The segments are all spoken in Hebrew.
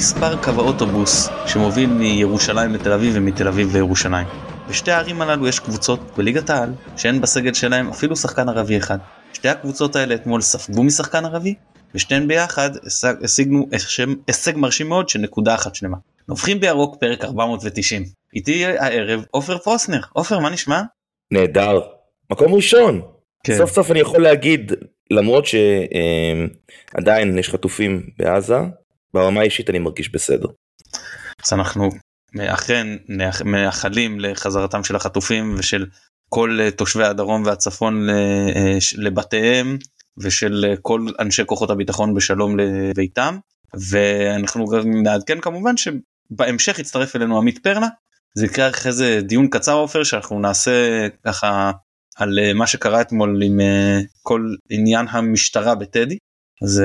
ומספר קו האוטובוס שמוביל מירושלים לתל אביב ומתל אביב לירושלים. בשתי הערים הללו יש קבוצות בליגת העל שאין בסגל שלהם אפילו שחקן ערבי אחד. שתי הקבוצות האלה אתמול ספגו משחקן ערבי ושתיהן ביחד השיגנו הישג מרשים מאוד של נקודה אחת שלמה. נובחים בירוק פרק 490. איתי הערב עופר פרוסנר. עופר מה נשמע? נהדר. מקום ראשון. כן. סוף סוף אני יכול להגיד למרות שעדיין יש חטופים בעזה ברמה האישית אני מרגיש בסדר. אז אנחנו אכן מאחלים לחזרתם של החטופים ושל כל תושבי הדרום והצפון לבתיהם ושל כל אנשי כוחות הביטחון בשלום לביתם ואנחנו גם נעדכן כמובן שבהמשך יצטרף אלינו עמית פרלה זה יקרה אחרי זה דיון קצר עופר שאנחנו נעשה ככה על אה, מה שקרה אתמול עם אה, כל עניין המשטרה בטדי. אז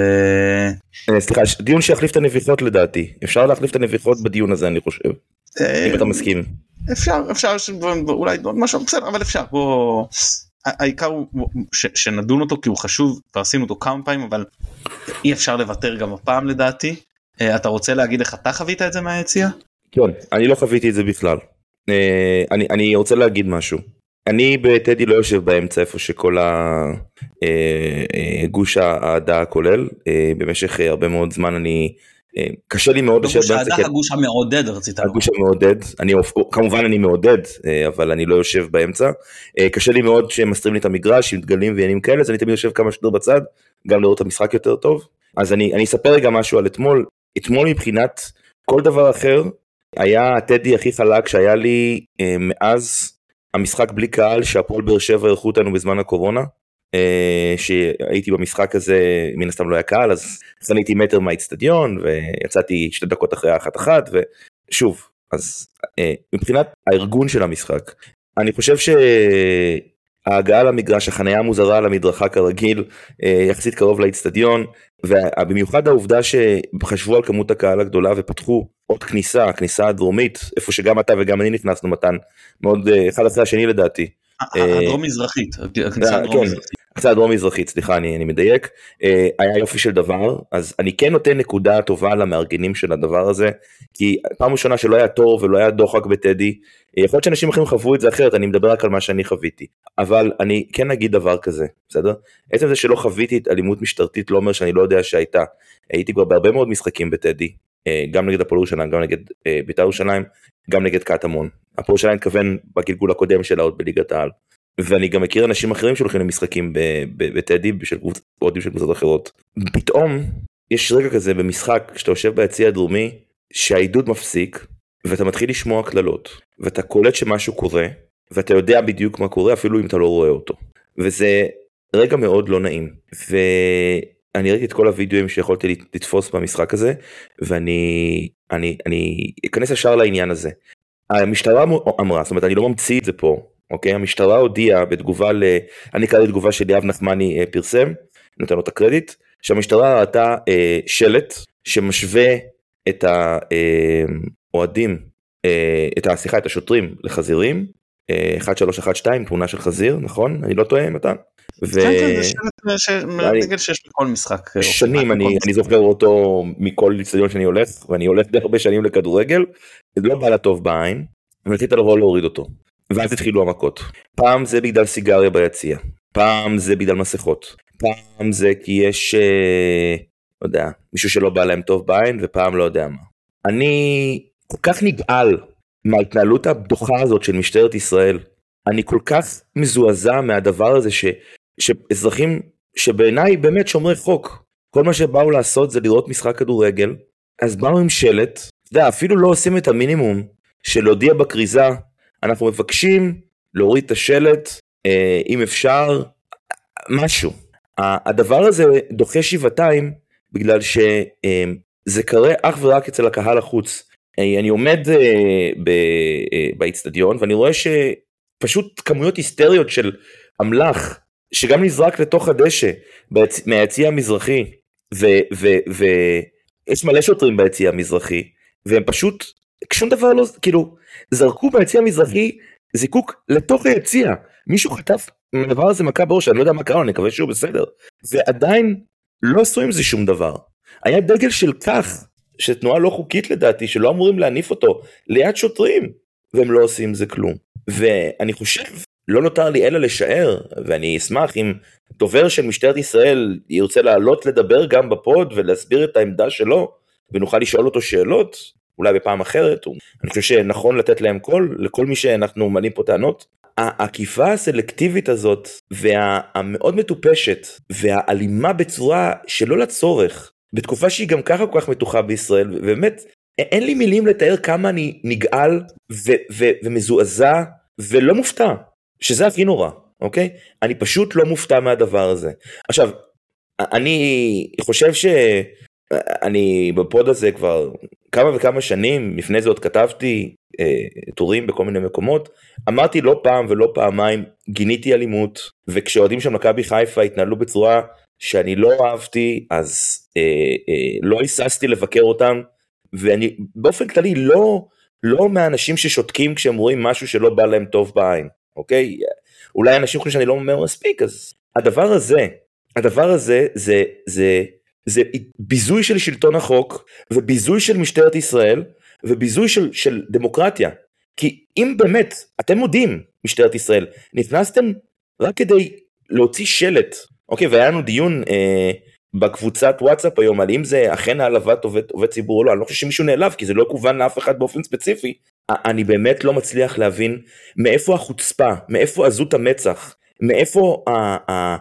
אה, סליחה דיון שיחליף את הנביחות לדעתי. אפשר להחליף את הנביחות בדיון הזה אני חושב אם אתה מסכים. אפשר אפשר אולי עוד משהו בסדר אבל אפשר בוא העיקר הוא ש, שנדון אותו כי הוא חשוב ועשינו אותו כמה פעמים אבל אי אפשר לוותר גם הפעם לדעתי. אתה רוצה להגיד איך אתה חווית את זה מהיציאה? כן אני לא חוויתי את זה בכלל. אני אני רוצה להגיד משהו אני בטדי לא יושב באמצע איפה שכל הגוש אה, אה, האהדה כולל אה, במשך הרבה מאוד זמן אני קשה לי מאוד לשבת באמצע. הגוש המעודד רצית לומר. הגוש המעודד, אני, כמובן אני מעודד, אבל אני לא יושב באמצע. קשה לי מאוד שהם מסתרים לי את המגרש עם דגלים ועניינים כאלה, אז אני תמיד יושב כמה שיותר בצד, גם לראות את המשחק יותר טוב. אז אני, אני אספר רגע משהו על אתמול. אתמול מבחינת כל דבר אחר, היה הטדי הכי חלק שהיה לי מאז המשחק בלי קהל שהפועל באר שבע אירחו אותנו בזמן הקורונה. אה, שהייתי במשחק הזה מן הסתם לא היה קהל אז חניתי מטר מהאיצטדיון ויצאתי שתי דקות אחרי האחת אחת ושוב אז אה, מבחינת הארגון של המשחק אני חושב שההגעה למגרש החניה המוזרה על המדרכה כרגיל אה, יחסית קרוב לאיצטדיון ובמיוחד העובדה שחשבו על כמות הקהל הגדולה ופתחו עוד כניסה, הכניסה הדרומית, איפה שגם אתה וגם אני נכנסנו מתן, מאוד אה, אחד אחרי השני לדעתי. הדרום מזרחית, הכניסה הדרום מזרחית. הכניסה הדרום מזרחית, סליחה אני, אני מדייק, אה, היה יופי של דבר, אז אני כן נותן נקודה טובה למארגנים של הדבר הזה, כי פעם ראשונה שלא היה תור ולא היה דוחק בטדי, אה, יכול להיות שאנשים אחרים חוו את זה אחרת, אני מדבר רק על מה שאני חוויתי, אבל אני כן אגיד דבר כזה, בסדר? עצם זה שלא חוויתי אלימות משטרתית לא אומר שאני לא יודע שהייתה, הייתי כבר בהרבה מאוד משחקים בטדי, אה, גם נגד הפועל ירושלים, גם נגד אה, בית"ר ירושלים, גם נגד קטמון. הפועל ירושלים מתכוון בגלגול הקודם שלה עוד בליגת העל. ואני גם מכיר אנשים אחרים שהולכים למשחקים בטדי של אוהדים של קבוצות אחרות. פתאום יש רגע כזה במשחק שאתה יושב ביציא הדרומי שהעידוד מפסיק ואתה מתחיל לשמוע קללות ואתה קולט שמשהו קורה ואתה יודע בדיוק מה קורה אפילו אם אתה לא רואה אותו. וזה רגע מאוד לא נעים. ו... אני ראיתי את כל הוידאוים שיכולתי לתפוס במשחק הזה ואני אני אני אכנס ישר לעניין הזה. המשטרה אמרה זאת אומרת אני לא ממציא את זה פה אוקיי המשטרה הודיעה בתגובה ל... אני קראתי תגובה שליאב נחמני אה, פרסם נותן לו את הקרדיט שהמשטרה ראתה אה, שלט שמשווה את האוהדים אה, אה, את הסליחה את השוטרים לחזירים 1312 אה, תמונה של חזיר נכון אני לא טועה מתן. ו... כן, כן, דגל שיש בכל משחק. אה, שנים אני, אני זוכר אותו מכל אצטדיון שאני הולך ואני הולך די הרבה שנים לכדורגל. זה לא בא לטוב בעין. ורצית לבוא להוריד אותו. ואז התחילו המכות. פעם זה בגלל סיגריה ביציע. פעם זה בגלל מסכות. פעם זה כי יש אה, לא יודע מישהו שלא בא להם טוב בעין ופעם לא יודע מה. אני כל כך נגעל מההתנהלות הדוחה הזאת של משטרת ישראל. אני כל כך מזועזע מהדבר הזה ש, שאזרחים שבעיניי באמת שומרי חוק, כל מה שבאו לעשות זה לראות משחק כדורגל, אז באו עם שלט, אתה יודע, אפילו לא עושים את המינימום של להודיע בכריזה, אנחנו מבקשים להוריד את השלט, אה, אם אפשר, משהו. הדבר הזה דוחה שבעתיים בגלל שזה קורה אך ורק אצל הקהל החוץ. אה, אני עומד אה, אה, באיצטדיון ואני רואה שפשוט כמויות היסטריות של אמל"ח שגם נזרק לתוך הדשא מהיציא המזרחי ויש מלא שוטרים ביציא המזרחי והם פשוט שום דבר לא כאילו זרקו ביציא המזרחי זיקוק לתוך היציע מישהו חטף מהדבר הזה מכה בראש אני לא יודע מה קרה אני מקווה שהוא בסדר ועדיין לא עשו עם זה שום דבר היה דגל של כך שתנועה לא חוקית לדעתי, שלא אמורים להניף אותו ליד שוטרים, והם לא עושים זה כלום. ואני חושב, לא נותר לי אלא לשער, ואני אשמח אם דובר של משטרת ישראל ירצה לעלות לדבר גם בפוד ולהסביר את העמדה שלו, ונוכל לשאול אותו שאלות, אולי בפעם אחרת, אני חושב שנכון לתת להם קול, לכל מי שאנחנו מעלים פה טענות. העקיפה הסלקטיבית הזאת, והמאוד מטופשת, והאלימה בצורה שלא לצורך, בתקופה שהיא גם ככה כל כך מתוחה בישראל, ובאמת, אין לי מילים לתאר כמה אני נגעל ו- ו- ומזועזע ולא מופתע, שזה הכי נורא, אוקיי? אני פשוט לא מופתע מהדבר הזה. עכשיו, אני חושב שאני בפוד הזה כבר כמה וכמה שנים, לפני זה עוד כתבתי אה, טורים בכל מיני מקומות, אמרתי לא פעם ולא פעמיים, גיניתי אלימות, וכשאוהדים של מכבי חיפה התנהלו בצורה שאני לא אהבתי, אז אה, אה, לא היססתי לבקר אותם, ואני באופן כללי לא, לא מהאנשים ששותקים כשהם רואים משהו שלא בא להם טוב בעין, אוקיי? אולי אנשים חושבים שאני לא אומר מספיק, אז הדבר הזה, הדבר הזה זה, זה, זה ביזוי של שלטון החוק וביזוי של משטרת ישראל וביזוי של, של דמוקרטיה. כי אם באמת, אתם מודים, משטרת ישראל, נכנסתם רק כדי להוציא שלט, אוקיי, והיה לנו דיון אה, בקבוצת וואטסאפ היום על אם זה אכן העלבת עובד, עובד ציבור או לא, אני לא חושב שמישהו נעלב, כי זה לא כוון לאף אחד באופן ספציפי. אני באמת לא מצליח להבין מאיפה החוצפה, מאיפה עזות המצח, מאיפה ה... ה,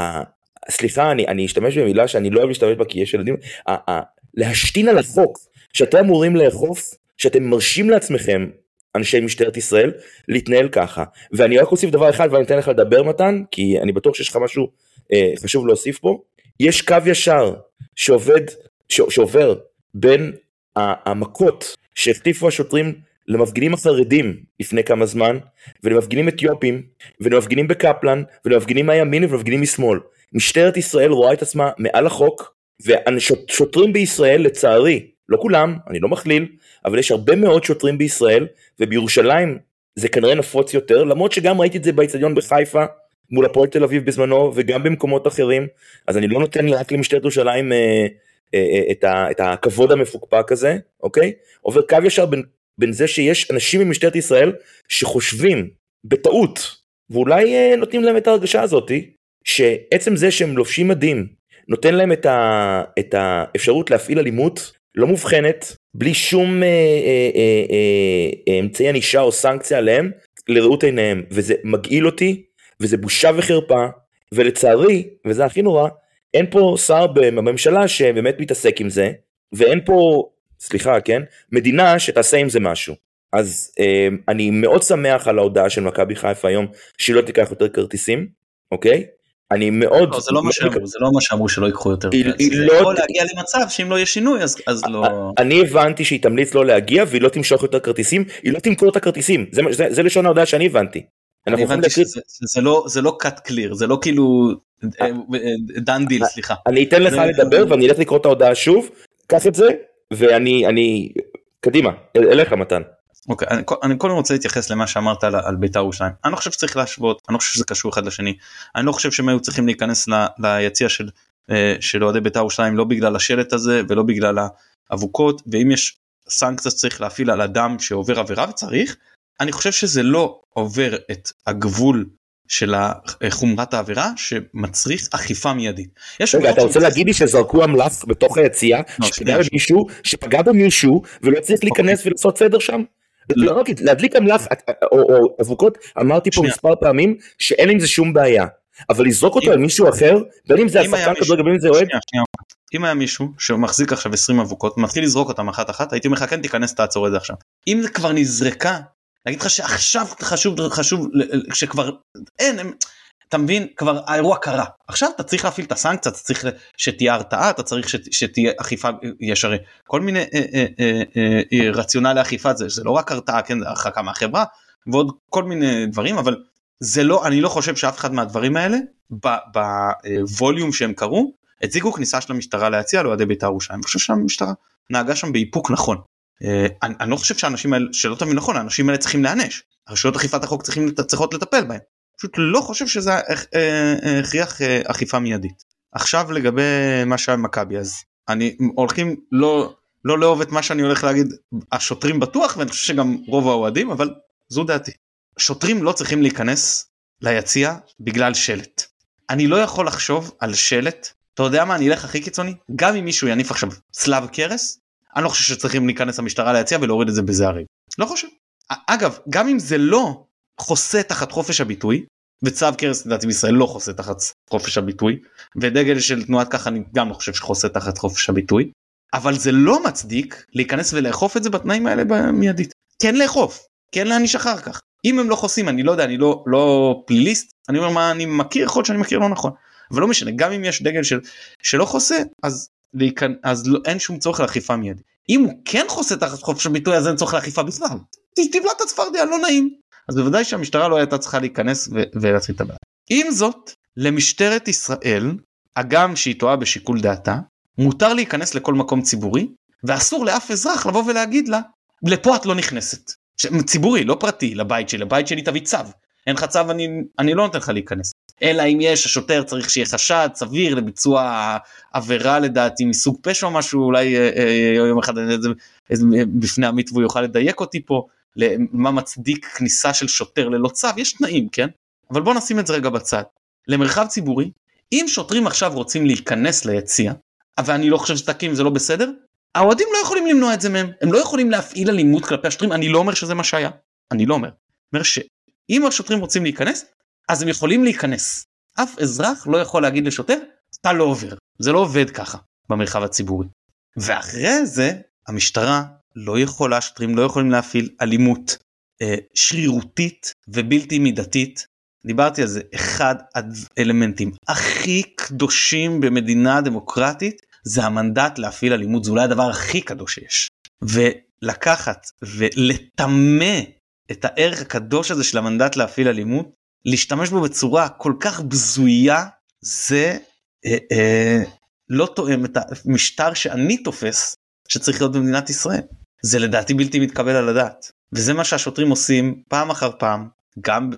ה סליחה, אני, אני אשתמש במילה שאני לא אוהב להשתמש בה כי יש ילדים, ה, ה, להשתין על החוק שאתם אמורים לאכוף, שאתם מרשים לעצמכם, אנשי משטרת ישראל, להתנהל ככה. ואני רק אוסיף דבר אחד ואני אתן לך לדבר מתן, כי אני בטוח שיש לך משהו אה, חשוב להוסיף פה. יש קו ישר שעובד, ש, שעובר בין המכות שהחטיפו השוטרים למפגינים החרדים לפני כמה זמן, ולמפגינים אתיופים, ולמפגינים בקפלן, ולמפגינים מהימין ולמפגינים משמאל. משטרת ישראל רואה את עצמה מעל החוק, ושוטרים בישראל לצערי, לא כולם, אני לא מכליל, אבל יש הרבה מאוד שוטרים בישראל, ובירושלים זה כנראה נפוץ יותר, למרות שגם ראיתי את זה באצטדיון בחיפה, מול הפועל תל אביב בזמנו, וגם במקומות אחרים, אז אני לא נותן רק למשטרת ירושלים אה, אה, אה, את, ה, את הכבוד המפוקפק הזה, אוקיי? עובר קו ישר בין, בין זה שיש אנשים במשטרת ישראל שחושבים בטעות, ואולי אה, נותנים להם את ההרגשה הזאתי, שעצם זה שהם לובשים מדים נותן להם את, ה, את האפשרות להפעיל אלימות לא מובחנת, בלי שום אה, אה, אה, אה, אמצעי ענישה או סנקציה עליהם, לראות עיניהם, וזה מגעיל אותי, וזה בושה וחרפה, ולצערי, וזה הכי נורא, אין פה שר בממשלה שבאמת מתעסק עם זה, ואין פה, סליחה, כן, מדינה שתעשה עם זה משהו. אז אה, אני מאוד שמח על ההודעה של מכבי חיפה היום, שהיא לא תיקח יותר כרטיסים, אוקיי? אני מאוד... לא, זה לא מה שאמרו, זה לא מה שאמרו שלא ייקחו יותר היא, היא זה לא... יכול להגיע למצב שאם לא יהיה שינוי אז, אז לא... אני הבנתי שהיא תמליץ לא להגיע והיא לא תמשוך יותר כרטיסים, היא לא תמכור את הכרטיסים, זה, זה, זה לשון ההודעה שאני הבנתי. אני הבנתי שזה זה לא, זה לא cut clear, זה לא כאילו דן דיל, סליחה. אני אתן לך לדבר ואני אלך לקרוא את ההודעה שוב, קח את זה ואני, אני, קדימה, אליך מתן. אוקיי, אני, אני קודם רוצה להתייחס למה שאמרת על, על בית"ר ירושלים. אני לא חושב שצריך להשוות, אני לא חושב שזה קשור אחד לשני. אני לא חושב שהם היו צריכים להיכנס ל, ליציע של, אה, של אוהדי בית"ר ירושלים לא בגלל השלט הזה ולא בגלל האבוקות, ואם יש סנקציה שצריך להפעיל על אדם שעובר עבירה וצריך, אני חושב שזה לא עובר את הגבול של חומרת העבירה שמצריך אחיפה מיידית. רגע אתה רוצה להגיד לי שזרקו אמל"ח בתוך היציאה לא, שפגע במישהו שפגע במישהו ולא צריך להיכנס אוקיי. ולעשות סדר שם? לא רק להדליק אמל"ח או אבוקות אמרתי פה מספר פעמים שאין עם זה שום בעיה אבל לזרוק אותו על מישהו אחר בין אם זה השחקן כדורגל בין אם זה אוהד. אם היה מישהו שמחזיק עכשיו 20 אבוקות מתחיל לזרוק אותם אחת אחת הייתי אומר לך כן תיכנס תעצור את זה עכשיו אם זה כבר נזרקה להגיד לך שעכשיו חשוב חשוב שכבר אין הם, אתה מבין כבר האירוע קרה. עכשיו אתה צריך להפעיל את הסנקציה אתה צריך שתהיה הרתעה אתה צריך שת, שתהיה אכיפה יש הרי כל מיני אה, אה, אה, אה, אה, רציונל לאכיפה זה זה לא רק הרתעה כן זה הרחקה מהחברה ועוד כל מיני דברים אבל זה לא אני לא חושב שאף אחד מהדברים האלה בווליום שהם קרו הציגו כניסה של המשטרה להציע לאוהדי בית"ר ירושלים. אני חושב שהמשטרה נהגה שם באיפוק נכון. אה, אני, אני לא חושב שהאנשים האלה שלא תבין נכון האנשים האלה צריכים להיענש הרשויות אכיפת החוק צריכים צריכות לטפל בהם. פשוט לא חושב שזה אה, אה, הכריח אכיפה מיידית. עכשיו לגבי מה שהיה במכבי אז אני הולכים לא לא לאהוב את מה שאני הולך להגיד השוטרים בטוח ואני חושב שגם רוב האוהדים אבל זו דעתי. שוטרים לא צריכים להיכנס ליציע בגלל שלט. אני לא יכול לחשוב על שלט אתה יודע מה אני אלך הכי קיצוני גם אם מישהו יניף עכשיו צלב קרס אני לא חושב שצריכים להיכנס למשטרה ליציע ולהוריד את זה בזה הרי. לא חושב. אגב גם אם זה לא חוסה תחת חופש הביטוי וצו קרס לדעתי בישראל לא חוסה תחת חופש הביטוי ודגל של תנועת ככה אני גם לא חושב שחוסה תחת חופש הביטוי אבל זה לא מצדיק להיכנס ולאכוף את זה בתנאים האלה במיידית כן לאכוף כן להעניש אחר כך אם הם לא חוסים אני לא יודע אני לא לא פליליסט אני אומר מה אני מכיר יכול שאני מכיר לא נכון אבל לא משנה גם אם יש דגל של שלא חוסה אז להיכנ... אז לא, אין שום צורך לאכיפה מיידית אם הוא כן חוסה תחת חופש הביטוי אז אין צורך לאכיפה בכלל תבלע את הצפרדע לא נעים אז בוודאי שהמשטרה לא הייתה צריכה להיכנס ולהתחיל את הבעיה. עם זאת למשטרת ישראל הגם שהיא טועה בשיקול דעתה מותר להיכנס לכל מקום ציבורי ואסור לאף אזרח לבוא ולהגיד לה לפה את לא נכנסת. ציבורי לא פרטי לבית שלי לבית שלי תביא צו אין לך צו אני אני לא נותן לך להיכנס. אלא אם יש השוטר צריך שיהיה חשד סביר לביצוע עבירה לדעתי מסוג פשע או משהו אולי אה, אה, יום אחד אני יודע בפני עמית והוא יוכל לדייק אותי פה למה מצדיק כניסה של שוטר ללא צו יש תנאים כן? אבל בוא נשים את זה רגע בצד. למרחב ציבורי אם שוטרים עכשיו רוצים להיכנס ליציע ואני לא חושב שתקים זה לא בסדר האוהדים לא יכולים למנוע את זה מהם. הם לא יכולים להפעיל אלימות כלפי השוטרים. אני לא אומר שזה מה שהיה. אני לא אומר. אומר שאם השוטרים רוצים להיכנס אז הם יכולים להיכנס אף אזרח לא יכול להגיד לשוטר אתה לא עובר זה לא עובד ככה במרחב הציבורי. ואחרי זה המשטרה לא יכולה שוטרים לא יכולים להפעיל אלימות אה, שרירותית ובלתי מידתית. דיברתי על זה אחד האלמנטים הכי קדושים במדינה דמוקרטית זה המנדט להפעיל אלימות זה אולי הדבר הכי קדוש שיש. ולקחת ולטמא את הערך הקדוש הזה של המנדט להפעיל אלימות להשתמש בו בצורה כל כך בזויה זה אה, אה, לא תואם את המשטר שאני תופס שצריך להיות במדינת ישראל. זה לדעתי בלתי מתקבל על הדעת. וזה מה שהשוטרים עושים פעם אחר פעם. גם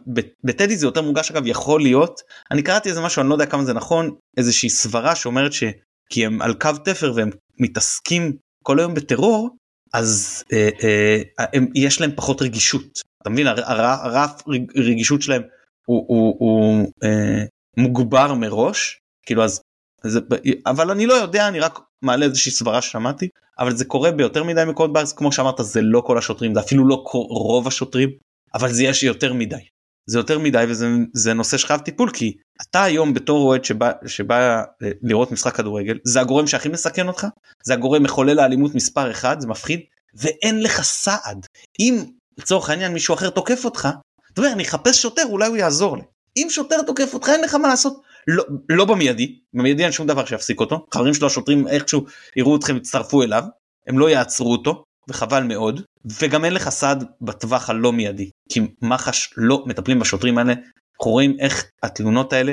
בטדי זה יותר מורגש אגב יכול להיות. אני קראתי איזה משהו אני לא יודע כמה זה נכון איזושהי סברה שאומרת שכי הם על קו תפר והם מתעסקים כל היום בטרור אז אה, אה, הם, יש להם פחות רגישות. אתה מבין? הרף רגישות שלהם הוא, הוא, הוא אה, מוגבר מראש. כאילו אז זה, אבל אני לא יודע אני רק מעלה איזושהי סברה ששמעתי אבל זה קורה ביותר מדי מקומות בארץ. כמו שאמרת זה לא כל השוטרים זה אפילו לא רוב השוטרים אבל זה יש יותר מדי זה יותר מדי וזה נושא שחייב טיפול כי אתה היום בתור אוהד שבא, שבא אה, לראות משחק כדורגל זה הגורם שהכי מסכן אותך? זה הגורם מחולל האלימות מספר אחד? זה מפחיד? ואין לך סעד. אם לצורך העניין מישהו אחר תוקף אותך אתה אומר אני אחפש שוטר אולי הוא יעזור לי. אם שוטר תוקף אותך אין לך מה לעשות. לא, לא במיידי. במיידי אין שום דבר שיפסיק אותו. חברים שלו השוטרים איכשהו יראו אתכם יצטרפו אליו. הם לא יעצרו אותו וחבל מאוד וגם אין לך סעד בטווח הלא מיידי כי מח"ש לא מטפלים בשוטרים האלה אנחנו רואים איך התלונות האלה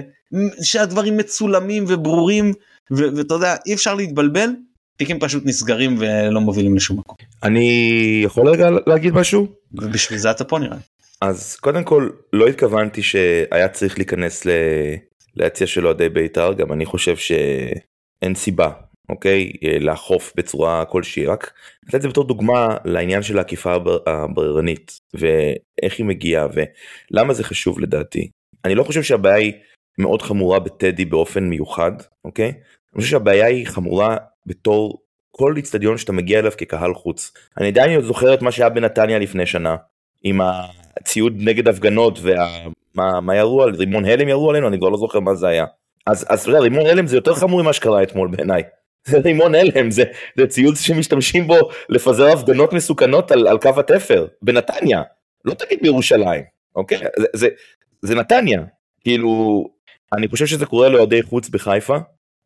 שהדברים מצולמים וברורים ואתה יודע אי אפשר להתבלבל תיקים פשוט נסגרים ולא מובילים לשום מקום. אני יכול רגע להגיד משהו? ובשביל זה אתה פה נראה לי. אז קודם כל לא התכוונתי שהיה צריך להיכנס ל... להציע של אוהדי בית"ר גם אני חושב שאין סיבה אוקיי? לאכוף בצורה כלשהי רק לתת את זה בתור דוגמה לעניין של האכיפה הבררנית ואיך היא מגיעה ולמה זה חשוב לדעתי. אני לא חושב שהבעיה היא מאוד חמורה בטדי באופן מיוחד אוקיי? אני חושב שהבעיה היא חמורה בתור כל איצטדיון שאתה מגיע אליו כקהל חוץ. אני עדיין זוכר את מה שהיה בנתניה לפני שנה עם הציוד נגד הפגנות ומה מה ירו על רימון הלם ירו עלינו? אני כבר לא זוכר מה זה היה. אז אתה יודע רימון הלם זה יותר חמור ממה שקרה אתמול בעיניי. זה רימון הלם זה, זה ציוד שמשתמשים בו לפזר הפגנות מסוכנות על, על קו התפר בנתניה. לא תגיד בירושלים אוקיי? זה, זה, זה נתניה. כאילו אני חושב שזה קורה לאוהדי חוץ בחיפה.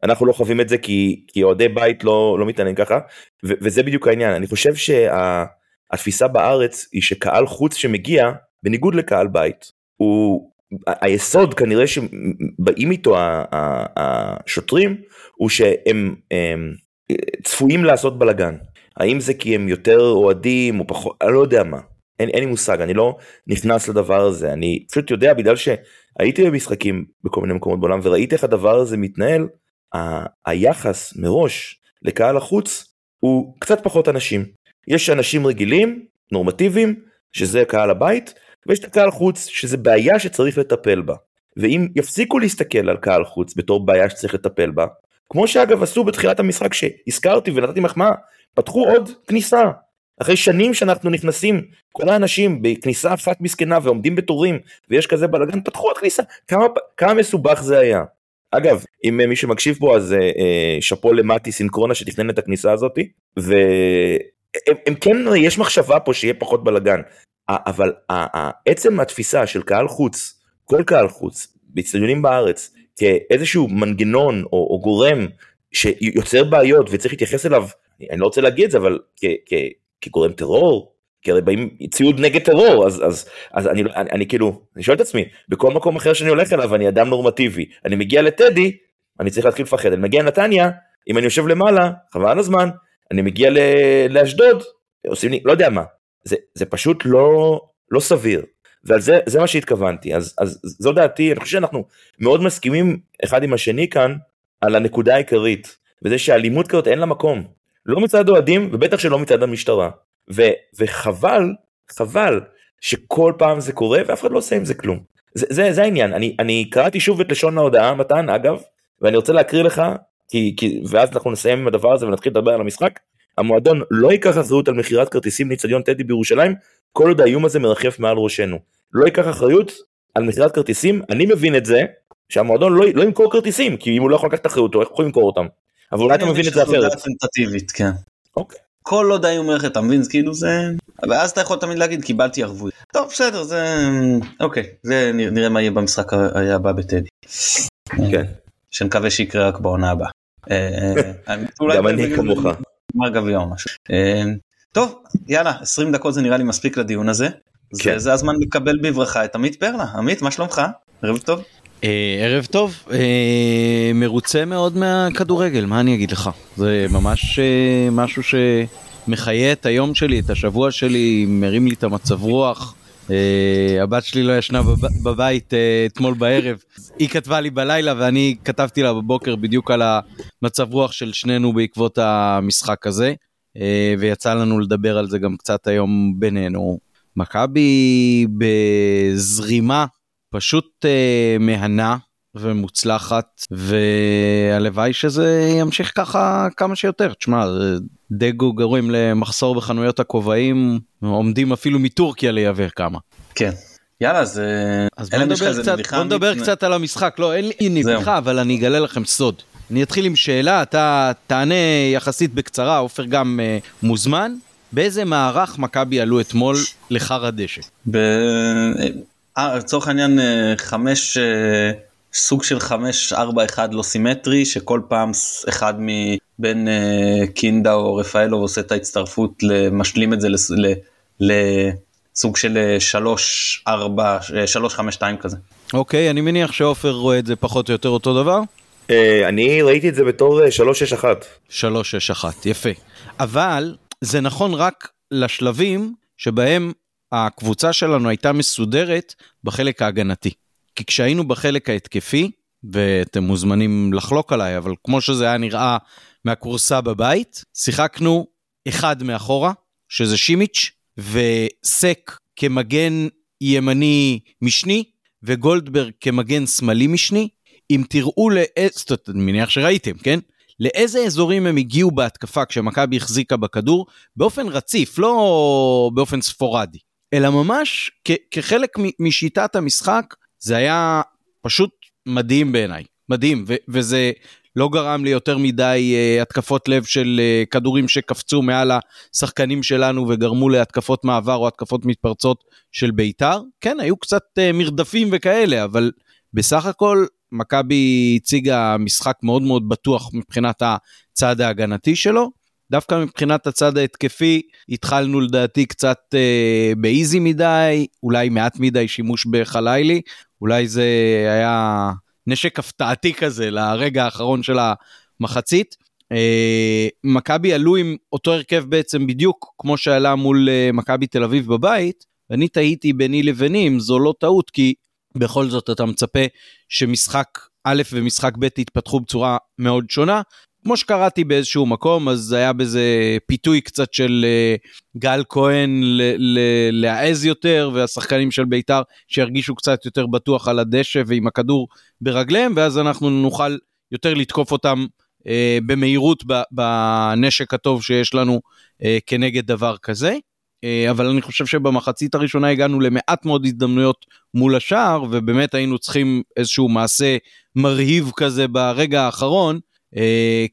אנחנו לא חווים את זה כי אוהדי בית לא לא מתעניינים ככה ו, וזה בדיוק העניין. אני חושב שה... התפיסה בארץ היא שקהל חוץ שמגיע, בניגוד לקהל בית, הוא היסוד כנראה שבאים איתו השוטרים הוא שהם הם, צפויים לעשות בלאגן. האם זה כי הם יותר אוהדים או פחות, אני לא יודע מה. אין, אין לי מושג, אני לא נכנס לדבר הזה, אני פשוט יודע בגלל שהייתי במשחקים בכל מיני מקומות בעולם וראיתי איך הדבר הזה מתנהל, ה- היחס מראש לקהל החוץ הוא קצת פחות אנשים. יש אנשים רגילים, נורמטיביים, שזה קהל הבית, ויש את הקהל חוץ, שזה בעיה שצריך לטפל בה. ואם יפסיקו להסתכל על קהל חוץ בתור בעיה שצריך לטפל בה, כמו שאגב עשו בתחילת המשחק שהזכרתי ונתתי מחמאה, פתחו עוד כניסה. אחרי שנים שאנחנו נכנסים, כל האנשים בכניסה אחת מסכנה ועומדים בתורים ויש כזה בלאגן, פתחו עוד כניסה. כמה, כמה מסובך זה היה. אגב, אם מי שמקשיב פה אז אה, שאפו למטי סינקרונה שתכנן את הכניסה הזאתי, והם כן, יש מחשבה פה שיהיה פחות בלאגן, אבל עצם התפיסה של קהל חוץ, כל קהל חוץ, באצטדיונים בארץ, כאיזשהו מנגנון או, או גורם שיוצר בעיות וצריך להתייחס אליו, אני לא רוצה להגיד את זה, אבל כ, כ, כגורם טרור, כי הרי באים ציוד נגד טרור, אז, אז, אז אני, אני, אני כאילו, אני שואל את עצמי, בכל מקום אחר שאני הולך אליו אני אדם נורמטיבי, אני מגיע לטדי, אני צריך להתחיל לפחד, אני מגיע לנתניה, אם אני יושב למעלה, חבל הזמן, אני מגיע לאשדוד, עושים לי, לא יודע מה, זה, זה פשוט לא, לא סביר. ועל זה, זה מה שהתכוונתי, אז, אז זו דעתי, אני חושב שאנחנו מאוד מסכימים אחד עם השני כאן על הנקודה העיקרית, וזה שאלימות כזאת אין לה מקום, לא מצד אוהדים ובטח שלא מצד המשטרה, ו, וחבל, חבל שכל פעם זה קורה ואף אחד לא עושה עם זה כלום. זה, זה, זה העניין, אני, אני קראתי שוב את לשון ההודעה, מתן, אגב, ואני רוצה להקריא לך, כי, כי, ואז אנחנו נסיים עם הדבר הזה ונתחיל לדבר על המשחק. המועדון לא ייקח אחריות על מכירת כרטיסים לאיצטדיון טדי בירושלים, כל עוד האיום הזה מרחף מעל ראשנו. לא ייקח אחריות על מכירת כרטיסים, אני מבין את זה, שהמועדון לא, לא ימכור כרטיסים, כי אם הוא לא יכול לקחת אחריות, איך הוא יכול למכור אותם? אבל אולי אתה מבין את זה אחרת. כן. אוקיי. כל עוד האיום מרחף, אתה מבין? כאילו זה... ואז אתה יכול תמיד להגיד קיבלתי ערבות. טוב בסדר זה... אוקיי, זה נראה מה יהיה במשחק הבא בטדי. כן. שנקווה שיקרה רק בעונה הבאה. אה, אה, גם אני כמוך. גמר גביע או משהו. אה, טוב יאללה 20 דקות זה נראה לי מספיק לדיון הזה. כן. זה הזמן לקבל בברכה את עמית פרלה. עמית מה שלומך? ערב טוב. ערב טוב, מרוצה מאוד מהכדורגל, מה אני אגיד לך? זה ממש משהו שמחיה את היום שלי, את השבוע שלי, מרים לי את המצב רוח. הבת שלי לא ישנה בבית אתמול בערב, היא כתבה לי בלילה ואני כתבתי לה בבוקר בדיוק על המצב רוח של שנינו בעקבות המשחק הזה, ויצא לנו לדבר על זה גם קצת היום בינינו. מכבי בזרימה פשוט מהנה ומוצלחת והלוואי שזה ימשיך ככה כמה שיותר. תשמע, דגו גורם למחסור בחנויות הכובעים, עומדים אפילו מטורקיה לייבא כמה. כן. יאללה אז, אז בוא נדבר, קצת, בוא נדבר מת... קצת על המשחק לא אין לי נביכה אבל אני אגלה לכם סוד. אני אתחיל עם שאלה אתה תענה יחסית בקצרה עופר גם uh, מוזמן באיזה מערך מכבי עלו אתמול לחר הדשא. אה, לצורך העניין חמש סוג של 5-4-1 לא סימטרי שכל פעם אחד מבין uh, קינדה או רפאלו עושה את ההצטרפות משלים את זה לסוג של 3-4 3-5-2 כזה. אוקיי okay, אני מניח שעופר רואה את זה פחות או יותר אותו דבר. Uh, אני ראיתי את זה בתור 3-6-1. 3-6-1 יפה אבל זה נכון רק לשלבים שבהם הקבוצה שלנו הייתה מסודרת בחלק ההגנתי. כי כשהיינו בחלק ההתקפי, ואתם מוזמנים לחלוק עליי, אבל כמו שזה היה נראה מהכורסה בבית, שיחקנו אחד מאחורה, שזה שימיץ', וסק כמגן ימני משני, וגולדברג כמגן שמאלי משני. אם תראו לאיזה, אני מניח שראיתם, כן? לאיזה אזורים הם הגיעו בהתקפה כשמכבי החזיקה בכדור, באופן רציף, לא באופן ספורדי, אלא ממש כחלק משיטת המשחק זה היה פשוט מדהים בעיניי, מדהים, ו- וזה לא גרם לי יותר מדי uh, התקפות לב של uh, כדורים שקפצו מעל השחקנים שלנו וגרמו להתקפות מעבר או התקפות מתפרצות של בית"ר. כן, היו קצת uh, מרדפים וכאלה, אבל בסך הכל מכבי הציגה משחק מאוד מאוד בטוח מבחינת הצד ההגנתי שלו. דווקא מבחינת הצד ההתקפי התחלנו לדעתי קצת אה, באיזי מדי, אולי מעט מדי שימוש בחלילי, אולי זה היה נשק הפתעתי כזה לרגע האחרון של המחצית. אה, מכבי עלו עם אותו הרכב בעצם בדיוק כמו שעלה מול אה, מכבי תל אביב בבית, ואני תהיתי ביני לביני אם זו לא טעות, כי בכל זאת אתה מצפה שמשחק א' ומשחק ב' יתפתחו בצורה מאוד שונה, כמו שקראתי באיזשהו מקום, אז היה בזה פיתוי קצת של uh, גל כהן להעז יותר, והשחקנים של בית"ר שירגישו קצת יותר בטוח על הדשא ועם הכדור ברגליהם, ואז אנחנו נוכל יותר לתקוף אותם uh, במהירות בנשק הטוב שיש לנו uh, כנגד דבר כזה. אה, אבל אני חושב שבמחצית הראשונה הגענו למעט מאוד הזדמנויות מול השער ובאמת היינו צריכים איזשהו מעשה מרהיב כזה ברגע האחרון אה,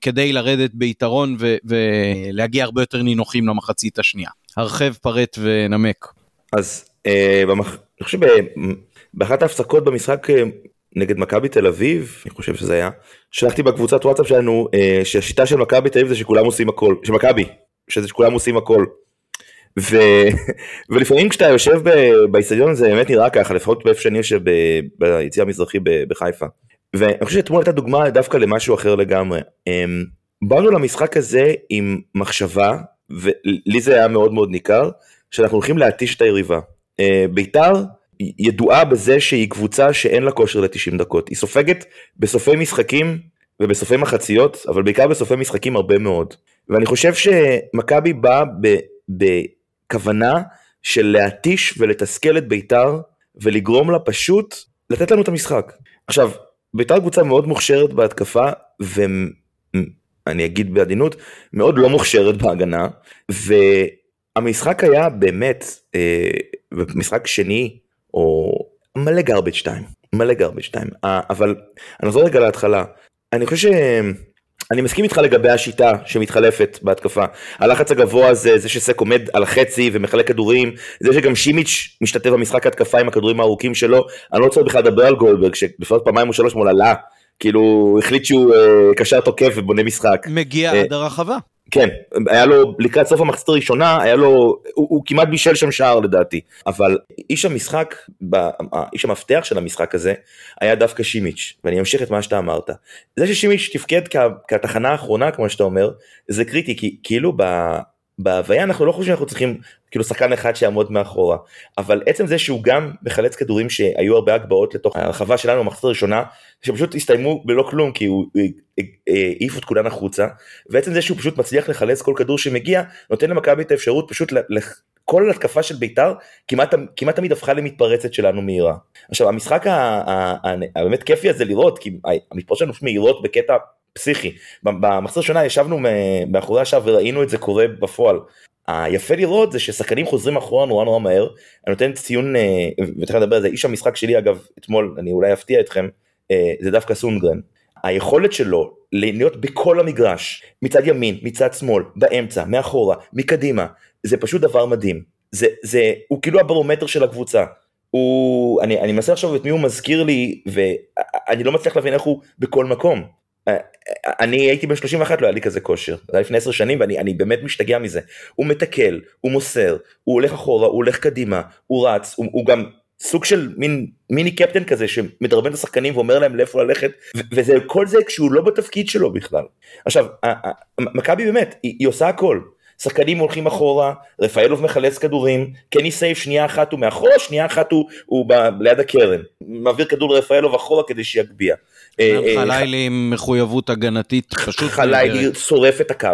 כדי לרדת ביתרון ולהגיע הרבה יותר נינוחים למחצית השנייה. הרחב, פרט ונמק. אז אה, במח... אני חושב באחת ההפסקות במשחק נגד מכבי תל אביב, אני חושב שזה היה, שלחתי בקבוצת וואטסאפ שלנו שהשיטה של מכבי תל אביב זה שכולם עושים הכל, של מכבי, שזה שכולם עושים הכל. ו... ולפעמים כשאתה יושב באיצטדיון זה באמת נראה ככה, לפחות באיפה שאני יושב ביציע המזרחי בחיפה. ואני חושב שאתמול הייתה דוגמה דווקא למשהו אחר לגמרי. אמ, באנו למשחק הזה עם מחשבה, ולי זה היה מאוד מאוד ניכר, שאנחנו הולכים להתיש את היריבה. אה, ביתר ידועה בזה שהיא קבוצה שאין לה כושר ל-90 דקות. היא סופגת בסופי משחקים ובסופי מחציות, אבל בעיקר בסופי משחקים הרבה מאוד. ואני חושב שמכבי באה כוונה של להתיש ולתסכל את בית"ר ולגרום לה פשוט לתת לנו את המשחק. עכשיו, בית"ר קבוצה מאוד מוכשרת בהתקפה ואני אגיד בעדינות מאוד לא מוכשרת בהגנה והמשחק היה באמת אה, משחק שני או מלא גרבג' 2 מלא גרבג' 2 אה, אבל אני אחזור רגע להתחלה אני חושב. אני מסכים איתך לגבי השיטה שמתחלפת בהתקפה. הלחץ הגבוה זה זה שסק עומד על החצי ומחלק כדורים, זה שגם שימיץ' משתתף במשחק התקפה עם הכדורים הארוכים שלו, אני לא צריך בכלל לדבר על גולדברג, שלפחות פעמיים או שלוש מול עלה, כאילו החליט שהוא אה, קשר תוקף ובונה משחק. מגיע אה, עד הרחבה. כן, היה לו, לקראת סוף המחצית הראשונה, היה לו, הוא, הוא כמעט בישל שם שער לדעתי. אבל איש המשחק, איש המפתח של המשחק הזה, היה דווקא שימיץ', ואני אמשיך את מה שאתה אמרת. זה ששימיץ' תפקד כתחנה האחרונה, כמו שאתה אומר, זה קריטי, כי כאילו ב... בהוויה אנחנו לא חושבים שאנחנו צריכים כאילו שחקן אחד שיעמוד מאחורה אבל עצם זה שהוא גם מחלץ כדורים שהיו הרבה הגבהות לתוך הרחבה שלנו במחצית הראשונה שפשוט הסתיימו בלא כלום כי הוא העיף את כולן החוצה ועצם זה שהוא פשוט מצליח לחלץ כל כדור שמגיע נותן למכבי את האפשרות פשוט כל התקפה של בית"ר כמעט, כמעט תמיד הפכה למתפרצת שלנו מהירה. עכשיו המשחק הבאמת כיפי הזה לראות כי המתפרצות שלנו מהירות בקטע פסיכי. במחצית הראשונה ישבנו מאחורי השער וראינו את זה קורה בפועל. היפה לראות זה ששחקנים חוזרים אחורה נורא נורא מהר, אני נותן ציון, אה, ותכף נדבר על זה, איש המשחק שלי אגב, אתמול, אני אולי אפתיע אתכם, אה, זה דווקא סונגרן. היכולת שלו להיות בכל המגרש, מצד ימין, מצד שמאל, באמצע, מאחורה, מקדימה, זה פשוט דבר מדהים. זה, זה, הוא כאילו הברומטר של הקבוצה. הוא, אני, אני מנסה לחשוב את מי הוא מזכיר לי, ואני לא מצליח להבין איך הוא בכל מקום. אני הייתי בן 31 לא היה לי כזה כושר, זה היה לפני 10 שנים ואני באמת משתגע מזה. הוא מתקל, הוא מוסר, הוא הולך אחורה, הוא הולך קדימה, הוא רץ, הוא, הוא גם סוג של מין מיני קפטן כזה שמדרבן את השחקנים ואומר להם לאיפה ללכת וזה כל זה כשהוא לא בתפקיד שלו בכלל. עכשיו מכבי באמת היא, היא עושה הכל שחקנים הולכים אחורה, רפאלוב מחלץ כדורים, קני סייף שנייה אחת הוא מאחורה, שנייה אחת הוא, הוא ב, ליד הקרן, מעביר כדור לרפאלוב אחורה כדי שיגביה. אה, אה, חלילי עם מחויבות הגנתית פשוט... חלילי שורף את הקו,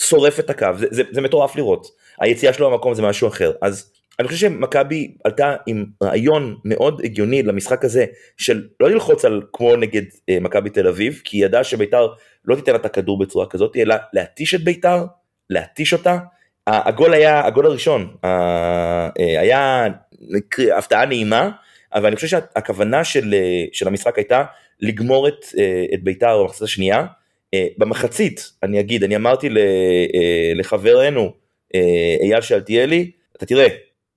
שורף את הקו, זה, זה, זה מטורף לראות. היציאה שלו במקום זה משהו אחר. אז אני חושב שמכבי עלתה עם רעיון מאוד הגיוני למשחק הזה של לא ללחוץ על כמו נגד אה, מכבי תל אביב כי היא ידעה שביתר לא תיתן לה את הכדור בצורה כזאת אלא להתיש את ביתר להתיש אותה. הגול היה הגול הראשון אה, היה הפתעה נעימה אבל אני חושב שהכוונה של, של המשחק הייתה לגמור את, אה, את ביתר במחצית השנייה. במחצית אני אגיד אני אמרתי לחברנו אייל שאלתיאלי אתה תראה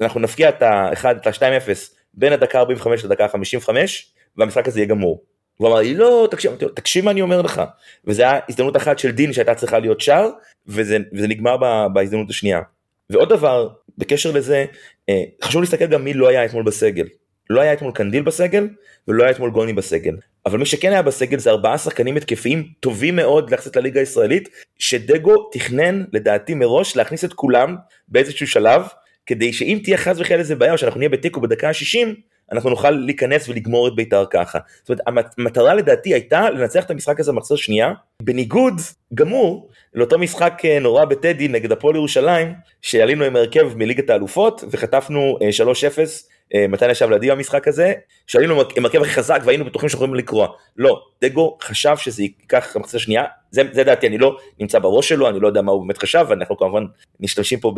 אנחנו נפקיע את ה-1 את ה-2-0 בין הדקה 45 לדקה 55 והמשחק הזה יהיה גמור. הוא אמר לי לא תקשיב, תקשיב מה אני אומר לך וזה היה הזדמנות אחת של דין שהייתה צריכה להיות שער וזה, וזה נגמר בהזדמנות השנייה. ועוד דבר בקשר לזה אה, חשוב להסתכל גם מי לא היה אתמול בסגל. לא היה אתמול קנדיל בסגל ולא היה אתמול גולני בסגל. אבל מי שכן היה בסגל זה ארבעה שחקנים התקפיים טובים מאוד יחסית לליגה הישראלית שדגו תכנן לדעתי מראש להכניס את כולם באיזשהו שלב כדי שאם תהיה חס וחלילה איזה בעיה או שאנחנו נהיה בתיקו בדקה ה-60 אנחנו נוכל להיכנס ולגמור את בית"ר ככה. זאת אומרת, המטרה לדעתי הייתה לנצח את המשחק הזה במחצית שנייה, בניגוד גמור לאותו משחק אה, נורא בטדי נגד הפועל ירושלים, שעלינו עם הרכב מליגת האלופות וחטפנו 3-0 אה, מתן ישב לידי במשחק הזה, שעלינו עם הרכב הכי חזק והיינו בטוחים שאנחנו יכולים לקרוע. לא, דגו חשב שזה ייקח מחצית השנייה, זה, זה דעתי, אני לא נמצא בראש שלו, אני לא יודע מה הוא באמת חשב, ואנחנו כמובן משתמשים פה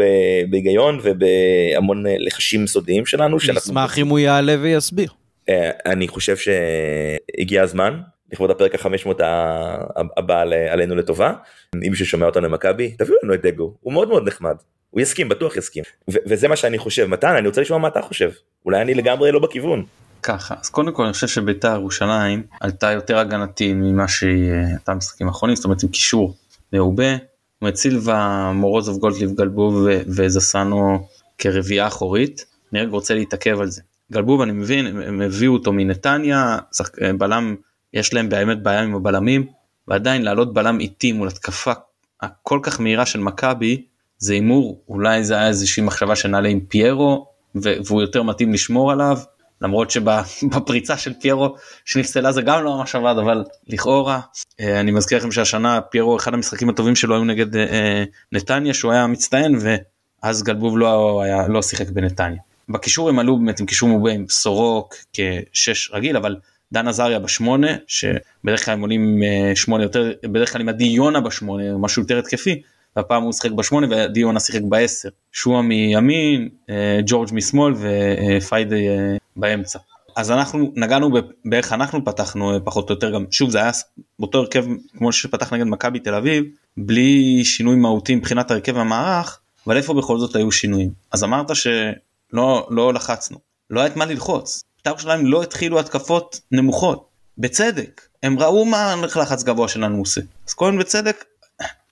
בהיגיון ובהמון אה, לחשים סודיים שלנו. נשמח אם הוא יעלה ויסביר. אה, אני חושב שהגיע הזמן, לכבוד הפרק ה-500 הבא עלינו לטובה, אם מישהו שומע אותנו במכבי, תביאו לנו את דגו, הוא מאוד מאוד נחמד. הוא יסכים, בטוח יסכים. וזה מה שאני חושב. מתן, אני רוצה לשמוע מה אתה חושב. אולי אני לגמרי לא בכיוון. ככה, אז קודם כל אני חושב שביתר ירושלים עלתה יותר הגנתי ממה שהיא הייתה במשחקים האחרונים, זאת אומרת עם קישור מעובה. זאת אומרת סילבה, מורוזוב, גולדליב, גלבוב וזסנו כרביעייה אחורית. אני רק רוצה להתעכב על זה. גלבוב אני מבין, הם הביאו אותו מנתניה, בלם, יש להם באמת בעיה עם הבלמים, ועדיין לעלות בלם איטי מול התקפה הכל כך מהירה של מכבי, זה הימור אולי זה היה איזושהי מחשבה שנעלה עם פיירו והוא יותר מתאים לשמור עליו למרות שבפריצה של פיירו שנפסלה זה גם לא ממש עבד אבל לכאורה אה, אני מזכיר לכם שהשנה פיירו אחד המשחקים הטובים שלו היו נגד אה, נתניה שהוא היה מצטיין ואז גלבוב לא היה לא שיחק בנתניה. בקישור הם עלו באמת עם קישור מעובה עם סורוק כשש רגיל אבל דן עזריה בשמונה שבדרך כלל הם עולים אה, שמונה יותר בדרך כלל עם עדי יונה בשמונה משהו יותר התקפי והפעם הוא שיחק בשמונה ודיונה שיחק בעשר. שועה מימין, אה, ג'ורג' משמאל ופיידי אה, באמצע. אז אנחנו נגענו באיך אנחנו פתחנו אה, פחות או יותר גם שוב זה היה באותו הרכב כמו שפתח נגד מכבי תל אביב בלי שינוי מהותי מבחינת הרכב המערך אבל איפה בכל זאת היו שינויים אז אמרת שלא לא לחצנו לא היה את מה ללחוץ. בית"ר ירושלים לא התחילו התקפות נמוכות בצדק הם ראו מה לחץ גבוה שלנו עושה אז קודם בצדק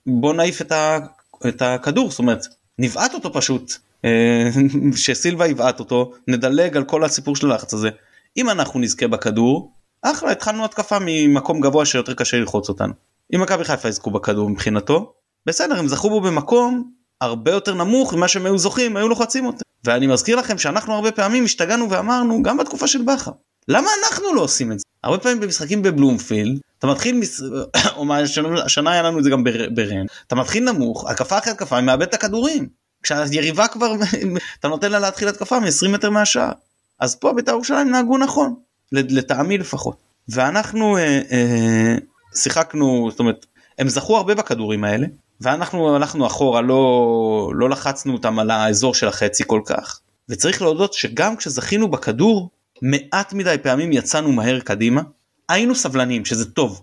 בוא נעיף את, ה, את הכדור זאת אומרת נבעט אותו פשוט אה, שסילבה יבעט אותו נדלג על כל הסיפור של הלחץ הזה. אם אנחנו נזכה בכדור אחלה התחלנו התקפה ממקום גבוה שיותר קשה ללחוץ אותנו. אם מכבי חיפה יזכו בכדור מבחינתו בסדר הם זכו בו במקום הרבה יותר נמוך ממה שהם היו זוכים היו לוחצים אותם ואני מזכיר לכם שאנחנו הרבה פעמים השתגענו ואמרנו גם בתקופה של בכר למה אנחנו לא עושים את זה הרבה פעמים במשחקים בבלומפילד אתה מתחיל. או מה, השנה היה לנו את זה גם ברן, אתה מתחיל נמוך, הקפה אחרי התקפה, מאבד את הכדורים. כשהיריבה כבר, אתה נותן לה להתחיל התקפה מ-20 מטר מהשער. אז פה בית"ר ירושלים נהגו נכון, לטעמי לפחות. ואנחנו אה, אה, שיחקנו, זאת אומרת, הם זכו הרבה בכדורים האלה, ואנחנו הלכנו אחורה, לא, לא לחצנו אותם על האזור של החצי כל כך. וצריך להודות שגם כשזכינו בכדור, מעט מדי פעמים יצאנו מהר קדימה, היינו סבלניים שזה טוב.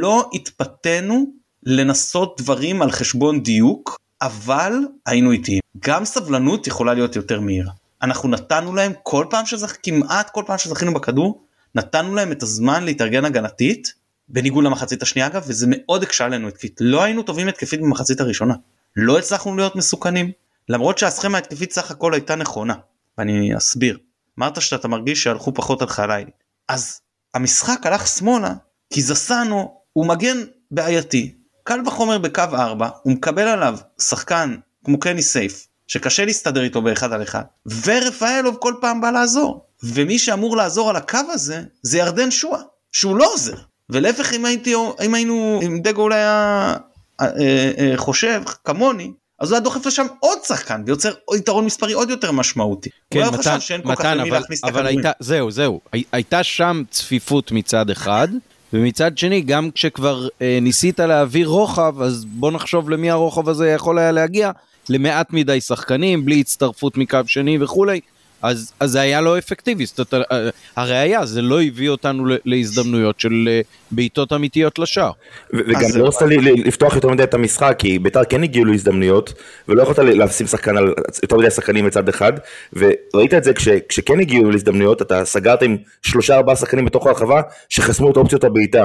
לא התפתינו לנסות דברים על חשבון דיוק אבל היינו איטיים. גם סבלנות יכולה להיות יותר מהירה. אנחנו נתנו להם כל פעם שזכ... כמעט כל פעם שזכינו בכדור נתנו להם את הזמן להתארגן הגנתית בניגוד למחצית השנייה אגב וזה מאוד הקשה עלינו התקפית. לא היינו טובים התקפית במחצית הראשונה. לא הצלחנו להיות מסוכנים. למרות שהסכמה התקפית סך הכל הייתה נכונה. ואני אסביר אמרת שאתה מרגיש שהלכו פחות על חלילי אז המשחק הלך שמאלה כי זסנו הוא מגן בעייתי. קל וחומר בקו 4 הוא מקבל עליו שחקן כמו קני סייף שקשה להסתדר איתו באחד על אחד ורפאלוב כל פעם בא לעזור. ומי שאמור לעזור על הקו הזה זה ירדן שואה שהוא לא עוזר. ולהפך אם הייתי אם היינו אם דגו אולי היה אה, אה, אה, חושב כמוני אז הוא היה דוחף לשם עוד שחקן ויוצר יתרון מספרי עוד יותר משמעותי. כן, מתן, מתן, מתן אבל, אבל הייתה, זהו, זהו, הייתה שם צפיפות מצד אחד, ומצד שני, גם כשכבר אה, ניסית להעביר רוחב, אז בוא נחשוב למי הרוחב הזה יכול היה להגיע, למעט מדי שחקנים, בלי הצטרפות מקו שני וכולי. אז, אז זה היה לא אפקטיבי, זאת אומרת, אה, הראיה, זה לא הביא אותנו להזדמנויות של אה, בעיטות אמיתיות לשער. וגם לא רצת לי לפתוח יותר מדי את המשחק, כי ביתר כן הגיעו להזדמנויות, ולא יכולת לשים שחקן על יותר מדי שחקנים מצד אחד, וראית את זה כש, כשכן הגיעו להזדמנויות, אתה סגרת עם שלושה ארבעה שחקנים בתוך הרחבה, שחסמו את אופציות הבעיטה.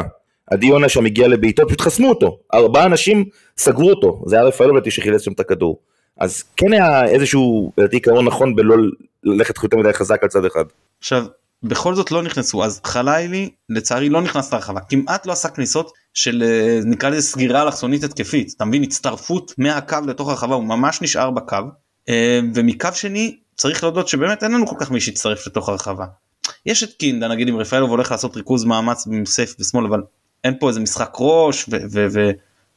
עדי יונה שם הגיע לבעיטות, פשוט חסמו אותו, ארבעה אנשים סגרו אותו, זה היה רפאלו לדעתי שחילץ שם את הכדור. אז כן היה איזשהו, לדעתי עיקרון נכון בלא ללכת יותר מדי חזק על צד אחד. עכשיו בכל זאת לא נכנסו אז חלילי לצערי לא נכנס לרחבה. כמעט לא עשה כניסות של אה, נקרא לזה סגירה אלכסונית התקפית. אתה מבין? הצטרפות מהקו לתוך הרחבה הוא ממש נשאר בקו. אה, ומקו שני צריך להודות שבאמת אין לנו כל כך מי שיצטרף לתוך הרחבה. יש את קינדה נגיד אם רפאלוב הולך לעשות ריכוז מאמץ עם סייף בשמאל אבל אין פה איזה משחק ראש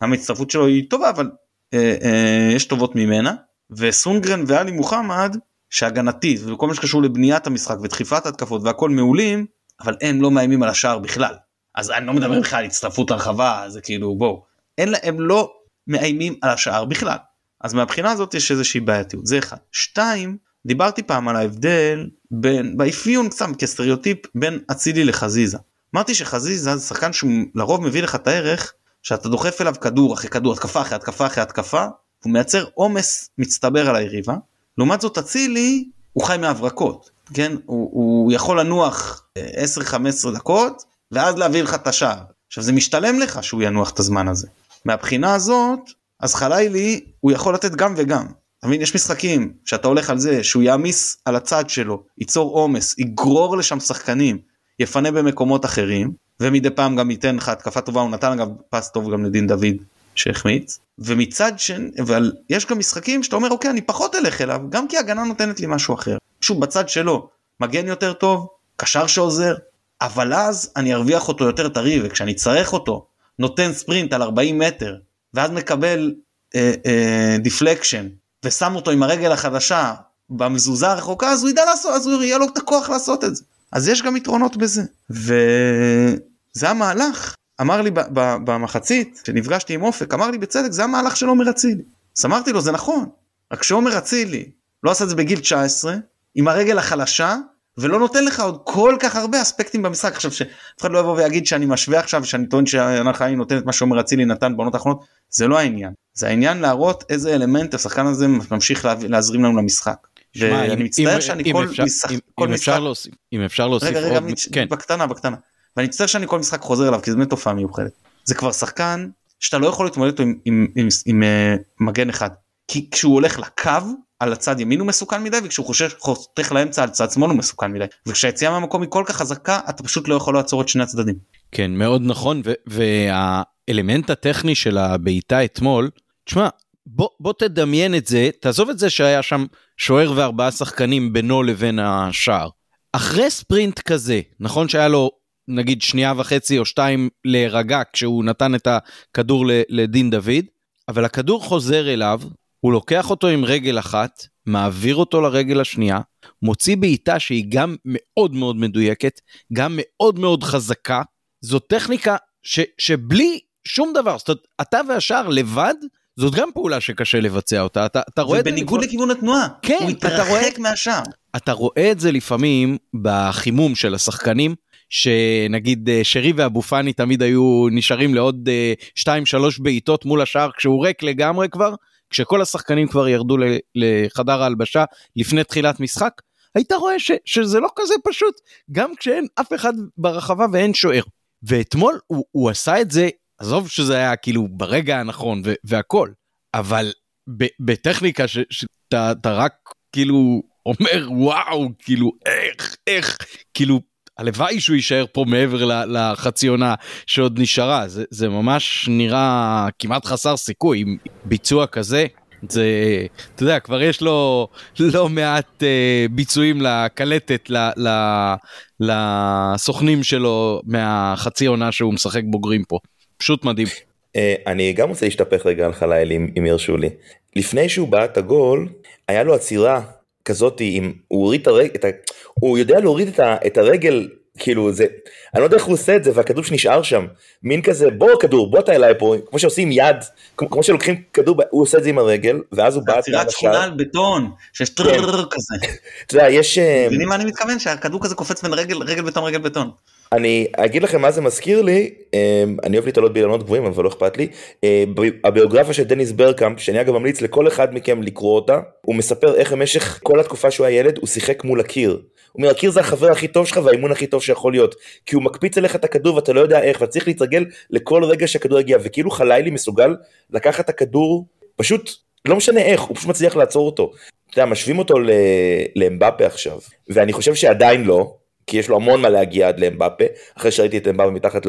והמצטרפות שלו היא טובה אבל אה, אה, יש טובות ממנה. וסונגרן ואלי מוחמד שהגנתית וכל מה שקשור לבניית המשחק ודחיפת התקפות והכל מעולים אבל הם לא מאיימים על השער בכלל. אז אני לא מדבר בכלל על הצטרפות הרחבה זה כאילו בואו. אין להם לא מאיימים על השער בכלל. אז מהבחינה הזאת יש איזושהי בעייתיות. זה אחד. שתיים דיברתי פעם על ההבדל בין באפיון קצת כסטריאוטיפ בין אצילי לחזיזה. אמרתי שחזיזה זה שחקן שהוא לרוב מביא לך את הערך שאתה דוחף אליו כדור אחרי כדור התקפה אחרי התקפה אחרי התקפה הוא מייצר עומס מצטבר על היריבה לעומת זאת אצילי הוא חי מהברקות כן? הוא, הוא יכול לנוח 10-15 דקות ואז להביא לך את השער. עכשיו זה משתלם לך שהוא ינוח את הזמן הזה. מהבחינה הזאת אז חלילי הוא יכול לתת גם וגם. אתה מבין? יש משחקים שאתה הולך על זה שהוא יעמיס על הצד שלו ייצור עומס יגרור לשם שחקנים יפנה במקומות אחרים ומדי פעם גם ייתן לך התקפה טובה. הוא נתן אגב פס טוב גם לדין דוד שהחמיץ ומצד שני אבל יש גם משחקים שאתה אומר אוקיי אני פחות אלך אליו גם כי הגנה נותנת לי משהו אחר. שוב בצד שלו מגן יותר טוב קשר שעוזר אבל אז אני ארוויח אותו יותר טרי וכשאני צריך אותו נותן ספרינט על 40 מטר ואז מקבל deflection אה, אה, ושם אותו עם הרגל החדשה במזוזה הרחוקה אז הוא ידע לעשות אז הוא יהיה לו את הכוח לעשות את זה. אז יש גם יתרונות בזה. וזה המהלך אמר לי במחצית שנפגשתי עם אופק אמר לי בצדק זה המהלך של עומר אצילי אז אמרתי לו זה נכון רק שעומר אצילי לא עשה את זה בגיל 19 עם הרגל החלשה ולא נותן לך עוד כל כך הרבה אספקטים במשחק עכשיו שאף אחד לא יבוא ויגיד שאני משווה עכשיו שאני טוען שענת חיים נותן את מה שעומר אצילי נתן בעונות האחרונות זה לא העניין זה העניין להראות איזה אלמנט השחקן הזה ממשיך להזרים לנו למשחק. ואני מצטער שאני כל משחק אם אפשר להוסיף רגע רגע כן. בקטנה בקטנה ואני מצטער שאני כל משחק חוזר אליו כי זה באמת תופעה מיוחדת זה כבר שחקן שאתה לא יכול להתמודד איתו עם, עם, עם, עם, עם uh, מגן אחד כי כשהוא הולך לקו על הצד ימין הוא מסוכן מדי וכשהוא חושב חותך לאמצע על צד שמאל הוא מסוכן מדי וכשהיציאה מהמקום היא כל כך חזקה אתה פשוט לא יכול לעצור את שני הצדדים. כן מאוד נכון והאלמנט הטכני של הבעיטה אתמול תשמע בוא, בוא תדמיין את זה תעזוב את זה שהיה שם שוער וארבעה שחקנים בינו לבין השער. אחרי ספרינט כזה נכון שהיה לו נגיד שנייה וחצי או שתיים להירגע כשהוא נתן את הכדור לדין דוד אבל הכדור חוזר אליו הוא לוקח אותו עם רגל אחת, מעביר אותו לרגל השנייה, מוציא בעיטה שהיא גם מאוד מאוד מדויקת, גם מאוד מאוד חזקה. זו טכניקה ש, שבלי שום דבר, זאת אומרת, אתה והשאר לבד, זאת גם פעולה שקשה לבצע אותה. אתה, אתה רואה את זה... ובניגוד לכיוון התנועה, כן, הוא התרחק מהשאר. אתה רואה את זה לפעמים בחימום של השחקנים, שנגיד אה, שרי ואבו פאני תמיד היו נשארים לעוד 2-3 אה, בעיטות מול השער כשהוא ריק לגמרי כבר, כשכל השחקנים כבר ירדו לחדר ההלבשה לפני תחילת משחק, היית רואה ש, שזה לא כזה פשוט, גם כשאין אף אחד ברחבה ואין שוער. ואתמול הוא, הוא עשה את זה, עזוב שזה היה כאילו ברגע הנכון והכל, אבל ב, בטכניקה שאתה רק כאילו אומר וואו, כאילו איך, איך, כאילו הלוואי שהוא יישאר פה מעבר לחצי עונה שעוד נשארה זה, זה ממש נראה כמעט חסר סיכוי עם ביצוע כזה זה אתה יודע כבר יש לו לא מעט uh, ביצועים לקלטת ל, ל, לסוכנים שלו מהחצי עונה שהוא משחק בוגרים פה פשוט מדהים. Uh, אני גם רוצה להשתפך רגע על חליל אם, אם ירשו לי לפני שהוא בעט הגול היה לו עצירה כזאת אם הוא הוריד את הרגל. הוא יודע להוריד את, ה... את הרגל כאילו זה אני לא יודע איך הוא עושה את זה והכדור שנשאר שם מין כזה בוא כדור בוא אתה אליי פה כמו שעושים יד כמו, כמו שלוקחים כדור הוא עושה את זה עם הרגל ואז הוא בעט עצירת שכונה על בטון שיש טרררר כן. כזה. אתה יודע יש. אה, מבינים מה אני מתכוון שהכדור כזה קופץ בין רגל רגל בטון רגל בטון. אני אגיד לכם מה זה מזכיר לי, אמ, אני אוהב להתעלות באילנות גבוהים אבל לא אכפת לי, אה, הביוגרפיה של דניס ברקאמפ, שאני אגב ממליץ לכל אחד מכם לקרוא אותה, הוא מספר איך במשך כל התקופה שהוא היה ילד הוא שיחק מול הקיר. אומר הקיר זה החבר הכי טוב שלך והאימון הכי טוב שיכול להיות, כי הוא מקפיץ אליך את הכדור ואתה לא יודע איך, ואתה צריך להתרגל לכל רגע שהכדור יגיע, וכאילו חלילי מסוגל לקחת את הכדור, פשוט לא משנה איך, הוא פשוט מצליח לעצור אותו. אתה יודע, משווים אותו לאמבפה עכשיו, ואני חושב שעדיין לא, כי יש לו המון מה להגיע עד לאמבפה, אחרי שראיתי את אמבפה מתחת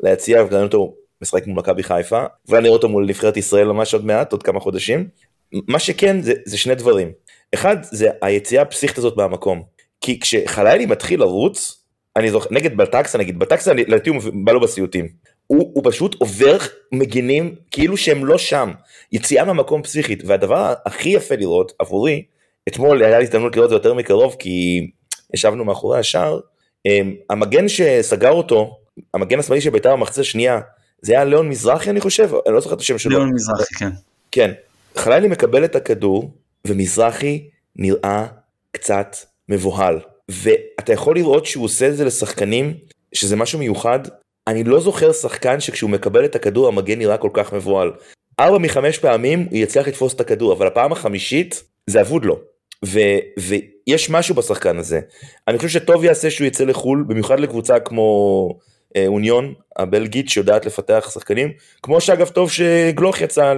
ליציע, ואני אותו משחק מול מכבי חיפה, ואני רואה אותו מול נבחרת ישראל ממש עוד מעט, עוד כמה חודשים. מה שכן זה, זה שני דברים. אחד זה היציאה הפסיכית הזאת מהמקום. כי כשחלילי מתחיל לרוץ, אני זוכר, נגד בלטקסה נגיד, בלטקסה לדעתי הוא בא לו בסיוטים. הוא, הוא פשוט עובר מגינים כאילו שהם לא שם, יציאה מהמקום פסיכית, והדבר הכי יפה לראות עבורי, אתמול היה לי הזדמנות לראות את זה יותר מקרוב, כי ישבנו מאחורי השער, אמ, המגן שסגר אותו, המגן השמאלי של בית"ר במחצה השנייה, זה היה ליאון מזרחי אני חושב, אני לא זוכר את השם שלו. ליאון מזרחי, כן. כן. חלילי מקבל את הכדור, ומזרחי נראה קצת מבוהל. ואתה יכול לראות שהוא עושה את זה לשחקנים, שזה משהו מיוחד. אני לא זוכר שחקן שכשהוא מקבל את הכדור המגן נראה כל כך מבוהל. ארבע מחמש פעמים הוא יצליח לתפוס את הכדור, אבל הפעם החמישית זה אבוד לו. ו, ויש משהו בשחקן הזה. אני חושב שטוב יעשה שהוא יצא לחו"ל, במיוחד לקבוצה כמו אה, אוניון הבלגית שיודעת לפתח שחקנים, כמו שאגב טוב שגלוך יצא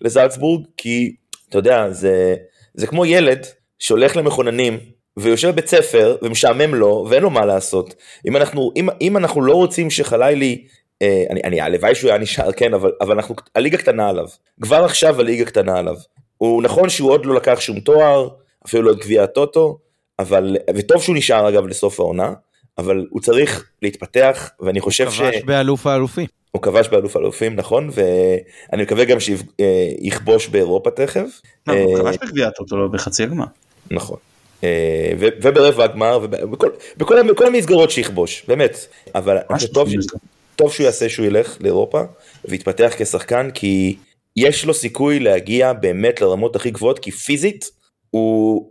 לזלצבורג, כי אתה יודע, זה, זה כמו ילד שהולך למכוננים ויושב בבית ספר ומשעמם לו ואין לו מה לעשות. אם אנחנו, אם, אם אנחנו לא רוצים שחלילי, אה, אני, אני הלוואי שהוא היה נשאר, כן, אבל, אבל אנחנו, הליגה קטנה עליו. כבר עכשיו הליגה קטנה עליו. הוא נכון שהוא עוד לא לקח שום תואר, אפילו לא את גביע הטוטו, אבל, וטוב שהוא נשאר אגב לסוף העונה, אבל הוא צריך להתפתח, ואני חושב ש... הוא כבש באלוף האלופים. הוא כבש באלוף האלופים, נכון, ואני מקווה גם שיכבוש באירופה תכף. לא, הוא כבש בגביע הטוטו, לא בחצי הגמר. נכון. וברבע הגמר, ובכל המסגרות שיכבוש, באמת. אבל טוב, שהוא יעשה שהוא ילך לאירופה ויתפתח כשחקן, כי יש לו סיכוי להגיע באמת לרמות הכי גבוהות, כי פיזית הוא,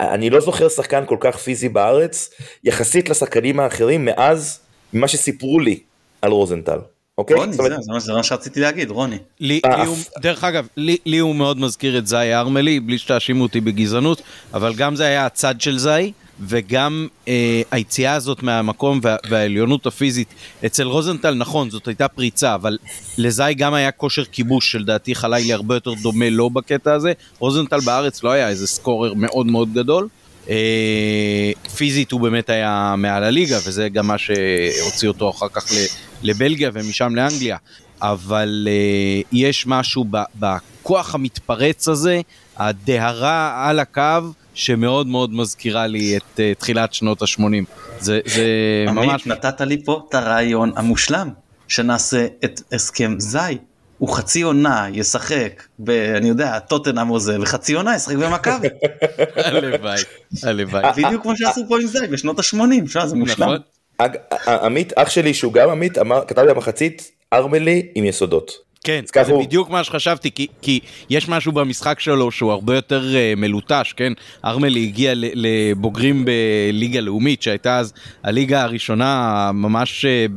אני לא זוכר שחקן כל כך פיזי בארץ, יחסית לשחקנים האחרים, מאז מה שסיפרו לי על רוזנטל. אוקיי? רוני, זה, זה, זה מה שרציתי להגיד, רוני. לי, לי הוא, דרך אגב, לי, לי הוא מאוד מזכיר את זי ארמלי, בלי שתאשימו אותי בגזענות, אבל גם זה היה הצד של זי, וגם אה, היציאה הזאת מהמקום וה, והעליונות הפיזית. אצל רוזנטל, נכון, זאת הייתה פריצה, אבל לזי גם היה כושר כיבוש, שלדעתי חלילי הרבה יותר דומה לו בקטע הזה. רוזנטל בארץ לא היה איזה סקורר מאוד מאוד גדול. אה, פיזית הוא באמת היה מעל הליגה, וזה גם מה שהוציא אותו אחר כך לבלגיה ומשם לאנגליה. אבל אה, יש משהו בכוח המתפרץ הזה, הדהרה על הקו, שמאוד מאוד מזכירה לי את uh, תחילת שנות ה-80. זה, זה ממש... נתת לי פה את הרעיון המושלם, שנעשה את הסכם זי. הוא חצי עונה ישחק ב... אני יודע, טוטנאם או זה, וחצי עונה ישחק במכבי. הלוואי, הלוואי. בדיוק כמו שעשו פה עם זי בשנות ה-80, זה מושלם. נכון. עמית, אח שלי שהוא גם עמית, כתב לי במחצית, ארמלי עם יסודות. כן, זה הוא... בדיוק מה שחשבתי, כי, כי יש משהו במשחק שלו שהוא הרבה יותר uh, מלוטש, כן? ארמלי הגיע לבוגרים בליגה לאומית, שהייתה אז הליגה הראשונה ממש uh,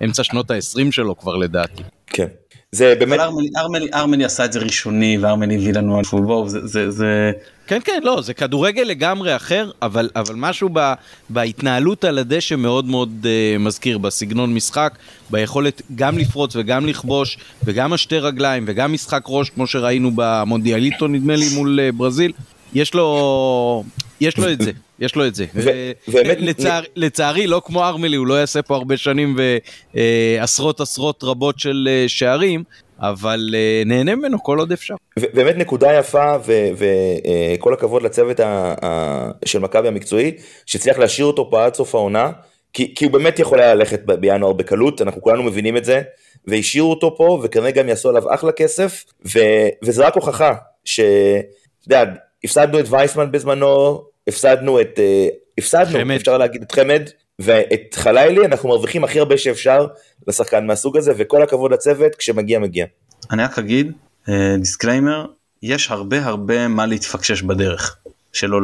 באמצע שנות ה-20 שלו כבר לדעתי. זה באמת... ארמלי, ארמלי, ארמלי עשה את זה ראשוני וארמלי הביא לנו על פולבו, זה, זה, זה... כן כן לא זה כדורגל לגמרי אחר אבל אבל משהו ב, בהתנהלות על הדשא מאוד מאוד uh, מזכיר בסגנון משחק ביכולת גם לפרוץ וגם לכבוש וגם השתי רגליים וגם משחק ראש כמו שראינו במונדיאליטו נדמה לי מול uh, ברזיל יש לו יש לו את זה יש לו את זה. לצערי לא כמו ארמלי הוא לא יעשה פה הרבה שנים ועשרות עשרות רבות של אה, שערים אבל נהנה ממנו כל עוד אפשר. באמת נקודה יפה וכל הכבוד לצוות של מכבי המקצועי שהצליח להשאיר אותו פה עד סוף העונה כי, כי הוא באמת יכול היה ללכת בינואר בקלות אנחנו כולנו מבינים את זה והשאירו אותו פה וכנראה גם יעשו עליו אחלה כסף ו, וזה רק הוכחה שהפסדנו את וייסמן בזמנו הפסדנו את uh, הפסדנו חמד. אפשר להגיד את חמד ואת חלילי אנחנו מרוויחים הכי הרבה שאפשר לשחקן מהסוג הזה וכל הכבוד לצוות כשמגיע מגיע. אני רק אגיד disclaimer יש הרבה הרבה מה להתפקשש בדרך שלא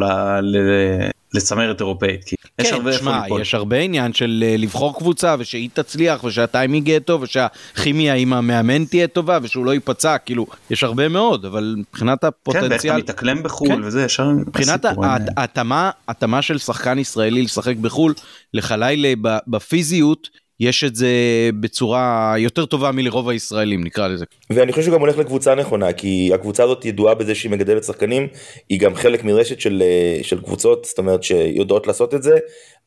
לצמרת אירופאית. כי כן, יש הרבה שמה, יש הרבה עניין של אה, לבחור קבוצה ושהיא תצליח ושהטיימינג יהיה טוב ושהכימיה עם המאמן תהיה טובה ושהוא לא ייפצע כאילו יש הרבה מאוד אבל מבחינת הפוטנציאל. כן, ואיך אתה מתאקלם בחו"ל כן. וזה ישר. מבחינת ההתאמה של שחקן ישראלי לשחק בחו"ל לחלילה בפיזיות יש את זה בצורה יותר טובה מלרוב הישראלים נקרא לזה. ואני חושב שהוא גם הולך לקבוצה נכונה כי הקבוצה הזאת ידועה בזה שהיא מגדלת שחקנים היא גם חלק מרשת של, אה, של קבוצות זאת אומרת שיודעות לעשות את זה.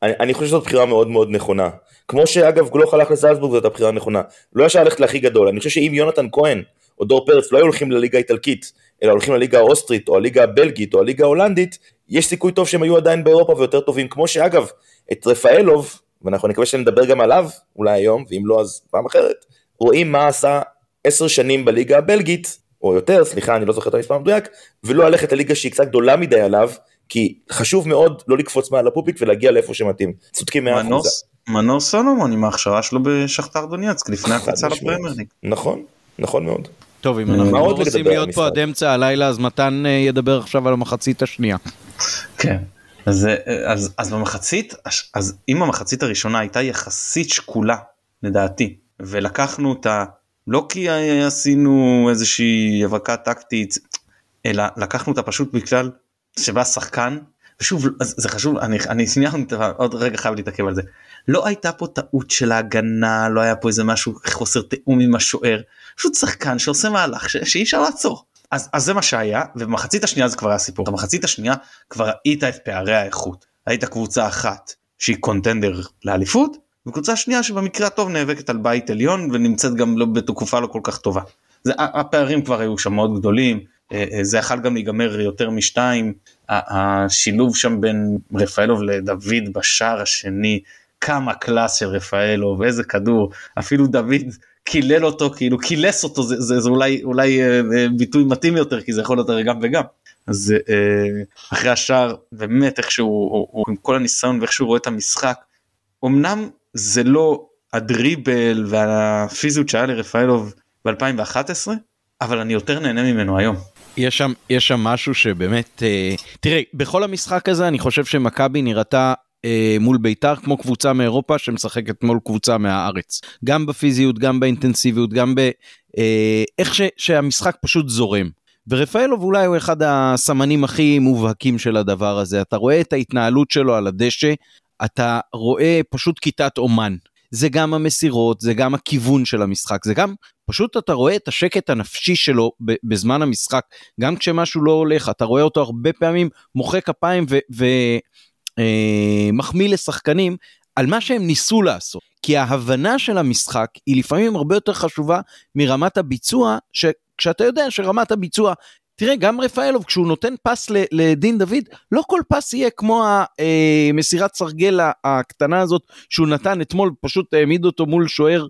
אני, אני חושב שזאת בחירה מאוד מאוד נכונה. כמו שאגב גלוך הלך לזלצבורג זאת הבחירה הנכונה. לא ישר ללכת להכי גדול. אני חושב שאם יונתן כהן או דור פרץ לא היו הולכים לליגה האיטלקית אלא הולכים לליגה האוסטרית או הליגה הבלגית או הליגה ההולנדית יש סיכוי טוב שהם היו עדיין באירופה ויותר טובים, כמו שאגב, את רפאלוב, ואנחנו נקווה שנדבר גם עליו אולי היום, ואם לא אז פעם אחרת, רואים מה עשה עשר שנים בליגה הבלגית, או יותר, סליחה, אני לא זוכר את המספר המדויק, ולא ללכת לליגה שהיא קצת גדולה מדי עליו, כי חשוב מאוד לא לקפוץ מעל הפופיק ולהגיע לאיפה שמתאים. צודקים מאה אחוז. מנור סולומון עם ההכשרה שלו בשכתר דוניאצק לפני הקבוצה לפרמייר ליג. נכון, נכון מאוד. טוב, אם אנחנו לא רוצים להיות פה עד אמצע הלילה, אז מתן אה, ידבר עכשיו על המחצית השנייה. כן. אז, אז, אז במחצית, אז אם המחצית הראשונה הייתה יחסית שקולה, לדעתי, ולקחנו אותה לא כי עשינו איזושהי אבקה טקטית, אלא לקחנו אותה פשוט בגלל שבא שחקן, ושוב, זה חשוב, אני, אני שנייה עוד רגע חייב להתעכב על זה. לא הייתה פה טעות של ההגנה, לא היה פה איזה משהו חוסר תיאום עם השוער, פשוט שחקן שעושה מהלך ש, שאי אפשר לעצור. אז, אז זה מה שהיה, ובמחצית השנייה זה כבר היה סיפור. במחצית השנייה כבר ראית את פערי האיכות. היית קבוצה אחת שהיא קונטנדר לאליפות, וקבוצה שנייה שבמקרה הטוב נאבקת על בית עליון ונמצאת גם לא בתקופה לא כל כך טובה. זה, הפערים כבר היו שם מאוד גדולים, אה, אה, זה יכול גם להיגמר יותר משתיים, השילוב שם בין רפאלוב לדוד בשער השני, כמה קלאס של רפאלוב, איזה כדור, אפילו דוד קילל אותו, כאילו קילס אותו, זה, זה, זה אולי, אולי אה, ביטוי מתאים יותר, כי זה יכול להיות הרי גם וגם. אז אחרי השער, באמת איכשהו, עם כל הניסיון ואיך שהוא רואה את המשחק, אמנם זה לא הדריבל והפיזיות שהיה לרפאלוב ב-2011, אבל אני יותר נהנה ממנו היום. יש שם, יש שם משהו שבאמת, אה, תראה, בכל המשחק הזה אני חושב שמכבי נראתה אה, מול בית"ר כמו קבוצה מאירופה שמשחקת מול קבוצה מהארץ. גם בפיזיות, גם באינטנסיביות, גם באיך אה, שהמשחק פשוט זורם. ורפאלוב אולי הוא אחד הסמנים הכי מובהקים של הדבר הזה. אתה רואה את ההתנהלות שלו על הדשא, אתה רואה פשוט כיתת אומן. זה גם המסירות, זה גם הכיוון של המשחק, זה גם פשוט אתה רואה את השקט הנפשי שלו בזמן המשחק, גם כשמשהו לא הולך, אתה רואה אותו הרבה פעמים מוחא כפיים ומחמיא אה, לשחקנים על מה שהם ניסו לעשות. כי ההבנה של המשחק היא לפעמים הרבה יותר חשובה מרמת הביצוע, שכשאתה יודע שרמת הביצוע תראה, גם רפאלוב, כשהוא נותן פס לדין דוד, לא כל פס יהיה כמו המסירת סרגל הקטנה הזאת שהוא נתן אתמול, פשוט העמיד אותו מול שוער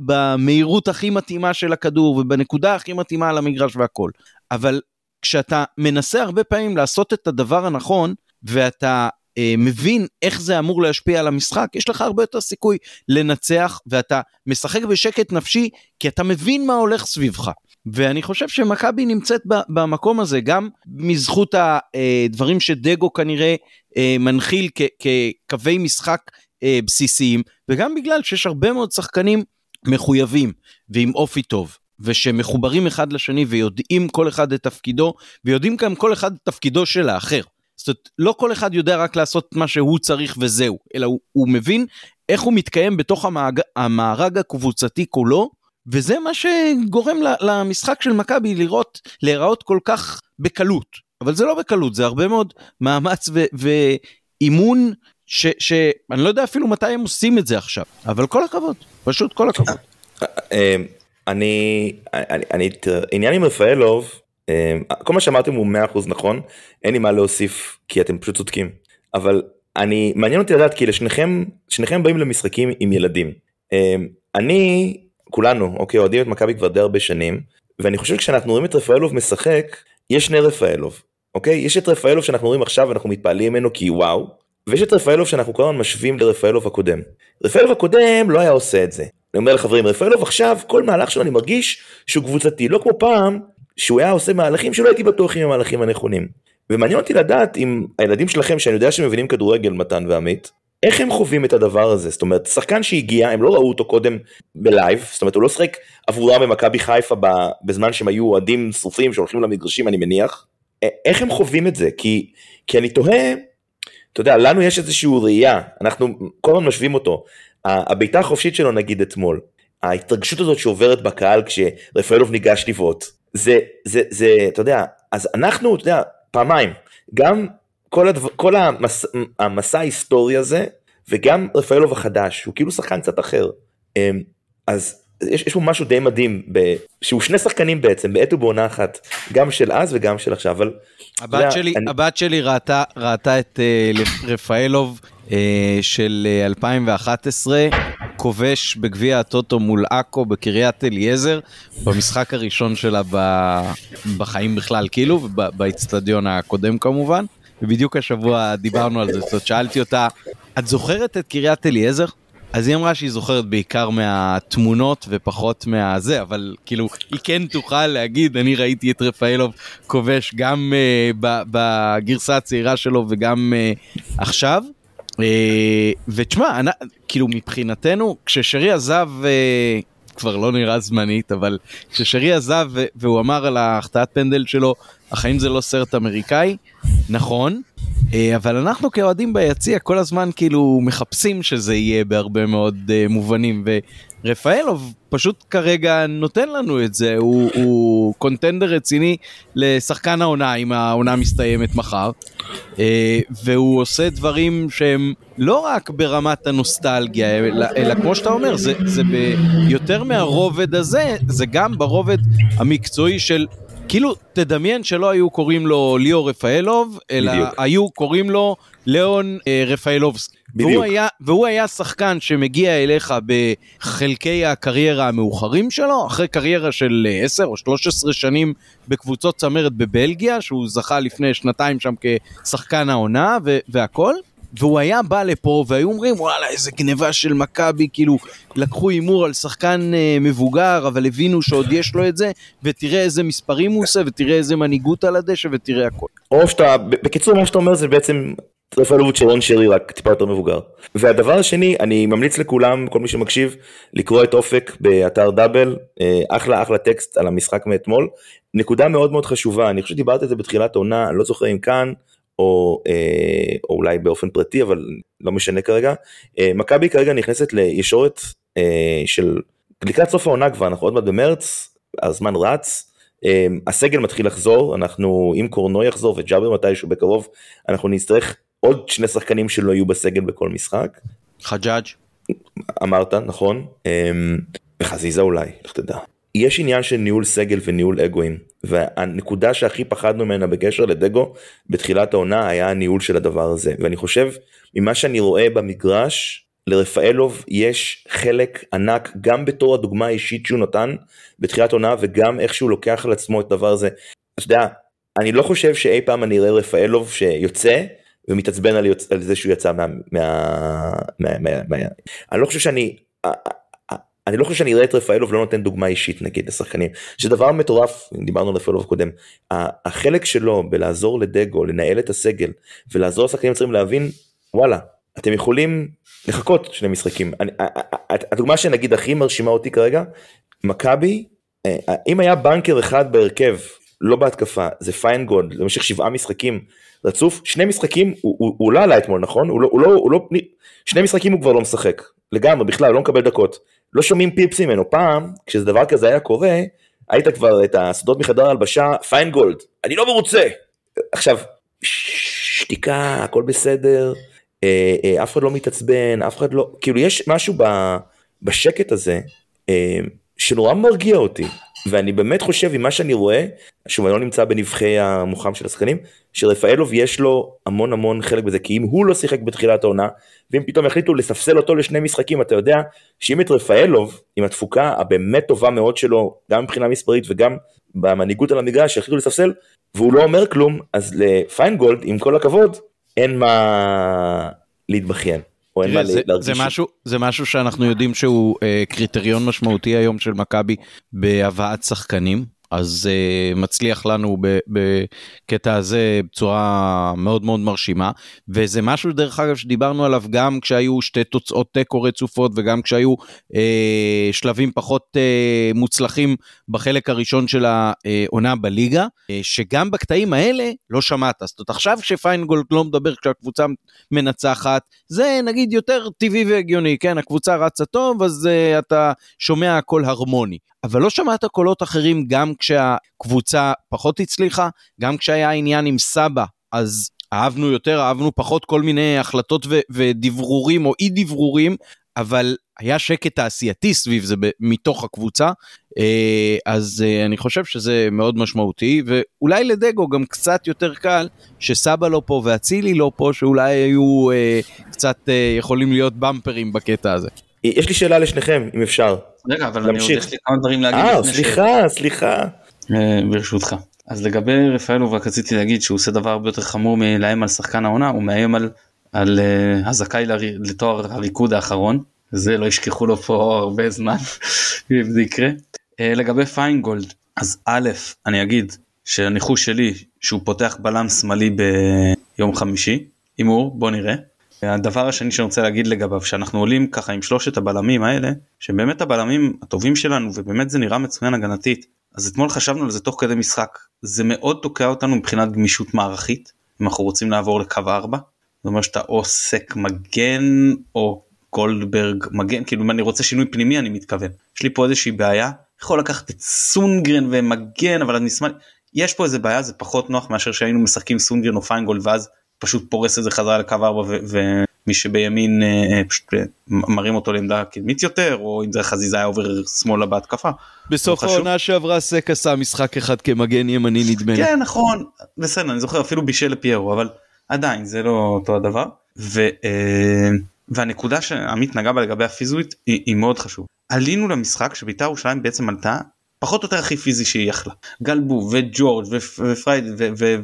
במהירות הכי מתאימה של הכדור ובנקודה הכי מתאימה על המגרש והכל. אבל כשאתה מנסה הרבה פעמים לעשות את הדבר הנכון, ואתה אה, מבין איך זה אמור להשפיע על המשחק, יש לך הרבה יותר סיכוי לנצח, ואתה משחק בשקט נפשי, כי אתה מבין מה הולך סביבך. ואני חושב שמכבי נמצאת במקום הזה גם מזכות הדברים שדגו כנראה אה, מנחיל כקווי משחק אה, בסיסיים וגם בגלל שיש הרבה מאוד שחקנים מחויבים ועם אופי טוב ושמחוברים אחד לשני ויודעים כל אחד את תפקידו ויודעים גם כל אחד את תפקידו של האחר. זאת אומרת, לא כל אחד יודע רק לעשות מה שהוא צריך וזהו, אלא הוא, הוא מבין איך הוא מתקיים בתוך המאג, המארג הקבוצתי כולו וזה מה שגורם למשחק של מכבי לראות, להיראות כל כך בקלות. אבל זה לא בקלות, זה הרבה מאוד מאמץ ואימון שאני לא יודע אפילו מתי הם עושים את זה עכשיו, אבל כל הכבוד, פשוט כל הכבוד. אה, אני, אני, אני, עניין עם רפאלוב, אה, כל מה שאמרתם הוא 100% נכון, אין לי מה להוסיף כי אתם פשוט צודקים, אבל אני, מעניין אותי לדעת כי לשניכם, שניכם באים למשחקים עם ילדים. אה, אני כולנו, אוקיי, אוהדים את מכבי כבר די הרבה שנים, ואני חושב שכשאנחנו רואים את רפאלוב משחק, יש שני רפאלוב, אוקיי? יש את רפאלוב שאנחנו רואים עכשיו ואנחנו מתפעלים ממנו כי וואו, ויש את רפאלוב שאנחנו כל הזמן משווים לרפאלוב הקודם. רפאלוב הקודם לא היה עושה את זה. אני אומר לחברים, רפאלוב עכשיו, כל מהלך שלו אני מרגיש שהוא קבוצתי, לא כמו פעם, שהוא היה עושה מהלכים שלא הייתי בטוח עם המהלכים הנכונים. ומעניין אותי לדעת אם הילדים שלכם, שאני יודע שהם מבינים כדורגל, מתן ועמית, איך הם חווים את הדבר הזה? זאת אומרת, שחקן שהגיע, הם לא ראו אותו קודם בלייב, זאת אומרת, הוא לא שחק עבורם במכבי חיפה בזמן שהם היו אוהדים שרופים שהולכים למגרשים, אני מניח. איך הם חווים את זה? כי, כי אני תוהה, אתה יודע, לנו יש איזושהי ראייה, אנחנו כל הזמן משווים אותו. הבעיטה החופשית שלו נגיד אתמול, ההתרגשות הזאת שעוברת בקהל כשרפאלוב ניגש לבעוט, זה, זה, זה, אתה יודע, אז אנחנו, אתה יודע, פעמיים, גם כל, הדבר, כל המס, המסע ההיסטורי הזה, וגם רפאלוב החדש, הוא כאילו שחקן קצת אחר. אמ, אז יש, יש פה משהו די מדהים, ב, שהוא שני שחקנים בעצם, בעת ובעונה אחת, גם של אז וגם של עכשיו, אבל... הבת, יודע, שלי, אני... הבת שלי ראתה, ראתה את uh, רפאלוב uh, של uh, 2011, כובש בגביע הטוטו מול עכו בקריית אליעזר, במשחק הראשון שלה ב, בחיים בכלל, כאילו, באיצטדיון הקודם כמובן. ובדיוק השבוע דיברנו על זה, זאת אומרת, שאלתי אותה, את זוכרת את קריית אליעזר? אז היא אמרה שהיא זוכרת בעיקר מהתמונות ופחות מהזה, אבל כאילו, היא כן תוכל להגיד, אני ראיתי את רפאלוב כובש גם uh, בגרסה הצעירה שלו וגם uh, עכשיו. Uh, ותשמע, כאילו מבחינתנו, כששרי עזב, uh, כבר לא נראה זמנית, אבל כששרי עזב והוא אמר על ההחטאת פנדל שלו, החיים זה לא סרט אמריקאי, נכון, אה, אבל אנחנו כאוהדים ביציע כל הזמן כאילו מחפשים שזה יהיה בהרבה מאוד מובנים ורפאלוב פשוט כרגע נותן לנו את זה. הוא, הוא קונטנדר רציני לשחקן העונה אם העונה מסתיימת מחר. uh, והוא עושה דברים שהם לא רק ברמת הנוסטלגיה אלא, אלא כמו שאתה אומר זה, זה ביותר מהרובד הזה זה גם ברובד המקצועי של כאילו, תדמיין שלא היו קוראים לו ליאור רפאלוב, אלא בדיוק. היו קוראים לו ליאון אה, רפאלובסקי. בדיוק. והוא היה, והוא היה שחקן שמגיע אליך בחלקי הקריירה המאוחרים שלו, אחרי קריירה של 10 אה, או 13 שנים בקבוצות צמרת בבלגיה, שהוא זכה לפני שנתיים שם כשחקן העונה והכל. והוא היה בא לפה והיו אומרים וואלה איזה גניבה של מכבי כאילו לקחו הימור על שחקן uh, מבוגר אבל הבינו שעוד יש לו את זה ותראה איזה מספרים הוא עושה ותראה איזה מנהיגות על הדשא ותראה הכל. או שאתה בקיצור מה שאתה אומר זה בעצם רפאלוביץ' של רון שרי רק טיפה יותר מבוגר. והדבר השני אני ממליץ לכולם כל מי שמקשיב לקרוא את אופק באתר דאבל אה, אחלה אחלה טקסט על המשחק מאתמול נקודה מאוד מאוד חשובה אני חושב שדיברת על זה בתחילת העונה אני לא זוכר אם כאן. או, אה, או אולי באופן פרטי, אבל לא משנה כרגע. אה, מכבי כרגע נכנסת לישורת אה, של לקראת סוף העונה כבר, אנחנו עוד מעט במרץ, הזמן רץ. הסגל מתחיל לחזור, אנחנו, אם קורנו יחזור וג'אבר מתישהו בקרוב, אנחנו נצטרך עוד שני שחקנים שלא יהיו בסגל בכל משחק. חג'אג'. אמרת, נכון. וחזיזה אולי, לך תדע. יש עניין של ניהול סגל וניהול אגואים והנקודה שהכי פחדנו ממנה בקשר לדגו בתחילת העונה היה הניהול של הדבר הזה ואני חושב ממה שאני רואה במגרש לרפאלוב יש חלק ענק גם בתור הדוגמה האישית שהוא נתן בתחילת העונה וגם איך שהוא לוקח על עצמו את הדבר הזה. אתה יודע, אני לא חושב שאי פעם אני אראה רפאלוב שיוצא ומתעצבן על, יוצ... על זה שהוא יצא מה... מה... מה... מה... מה... אני לא חושב שאני אני לא חושב שאני אראה את רפאלוב לא נותן דוגמה אישית נגיד לשחקנים. שדבר מטורף דיברנו על רפאלוב קודם החלק שלו בלעזור לדגו לנהל את הסגל ולעזור לשחקנים צריכים להבין וואלה אתם יכולים לחכות שני משחקים. אני, הדוגמה שנגיד הכי מרשימה אותי כרגע מכבי אה, אם היה בנקר אחד בהרכב לא בהתקפה זה פיינגולד למשך שבעה משחקים רצוף שני משחקים הוא, לא עלה אתמול נכון? הוא לא, הוא לא, הוא לא שני משחקים הוא כבר לא משחק לגמרי בכלל לא מקבל דקות לא שומעים פיפס ממנו. פעם, כשזה דבר כזה היה קורה, היית כבר את הסודות מחדר הלבשה, פיינגולד, אני לא מרוצה. עכשיו, שתיקה, הכל בסדר, אה, אה, אף אחד לא מתעצבן, אף אחד לא, כאילו יש משהו ב, בשקט הזה, אה, שנורא מרגיע אותי. ואני באמת חושב עם מה שאני רואה, אני לא נמצא בנבחי המוחם של השחקנים, שרפאלוב יש לו המון המון חלק בזה, כי אם הוא לא שיחק בתחילת העונה, ואם פתאום החליטו לספסל אותו לשני משחקים, אתה יודע שאם את רפאלוב, עם התפוקה הבאמת טובה מאוד שלו, גם מבחינה מספרית וגם במנהיגות על המגרש, שהחליטו לספסל, והוא לא אומר כלום, אז לפיינגולד, עם כל הכבוד, אין מה להתבכיין. או אין מה להרגיש. זה משהו, זה משהו שאנחנו יודעים שהוא אה, קריטריון משמעותי היום של מכבי בהבאת שחקנים. אז uh, מצליח לנו בקטע הזה בצורה מאוד מאוד מרשימה. וזה משהו דרך אגב שדיברנו עליו גם כשהיו שתי תוצאות תיקו רצופות וגם כשהיו uh, שלבים פחות uh, מוצלחים בחלק הראשון של העונה בליגה uh, שגם בקטעים האלה לא שמעת. זאת אומרת עכשיו כשפיינגולד לא מדבר כשהקבוצה מנצחת זה נגיד יותר טבעי והגיוני כן? הקבוצה רצה טוב אז uh, אתה שומע הכל הרמוני אבל לא שמעת קולות אחרים גם כשהקבוצה פחות הצליחה, גם כשהיה עניין עם סבא, אז אהבנו יותר, אהבנו פחות כל מיני החלטות ו- ודברורים או אי דברורים, אבל היה שקט תעשייתי סביב זה מתוך הקבוצה, אה, אז אה, אני חושב שזה מאוד משמעותי, ואולי לדגו גם קצת יותר קל שסבא לא פה ואצילי לא פה, שאולי היו אה, קצת יכולים להיות במפרים בקטע הזה. יש לי שאלה לשניכם, אם אפשר. רגע, אבל אני עוד יש לי כמה דברים להגיד. אה, סליחה, סליחה. ברשותך. אז לגבי רפאלוב רק רציתי להגיד שהוא עושה דבר הרבה יותר חמור מלאיים על שחקן העונה, הוא מאיים על, על uh, הזכאי לתואר הריקוד האחרון, זה לא ישכחו לו פה הרבה זמן אם זה יקרה. Uh, לגבי פיינגולד, אז א', אני אגיד שהניחוש שלי שהוא פותח בלם שמאלי ביום חמישי, הימור, בוא נראה. הדבר השני שאני רוצה להגיד לגביו שאנחנו עולים ככה עם שלושת הבלמים האלה שבאמת הבלמים הטובים שלנו ובאמת זה נראה מצוין הגנתית. אז אתמול חשבנו על זה תוך כדי משחק. זה מאוד תוקע אותנו מבחינת גמישות מערכית אם אנחנו רוצים לעבור לקו 4. זאת אומרת שאתה או סק מגן או גולדברג מגן כאילו אם אני רוצה שינוי פנימי אני מתכוון. יש לי פה איזושהי בעיה יכול לקחת את סונגרן ומגן אבל אני אשמח יש פה איזה בעיה זה פחות נוח מאשר שהיינו משחקים סונגרן או פיינגולד ואז פשוט פורס את זה חזרה לקו 4 ומי שבימין אה, אה, פשוט אה, מרים אותו לעמדה קדמית יותר או אם זה חזיזה היה עובר שמאלה בהתקפה. בסוף העונה שעברה סק עשה משחק אחד כמגן ימני נדמה לי. כן נכון בסדר אני זוכר אפילו בישל לפיירו אבל עדיין זה לא אותו הדבר. ו, והנקודה שעמית נגע בה לגבי הפיזית היא, היא מאוד חשוב. עלינו למשחק שבית"ר ירושלים בעצם עלתה פחות או יותר הכי פיזי שהיא יכלה. גלבו וג'ורג' ופרייד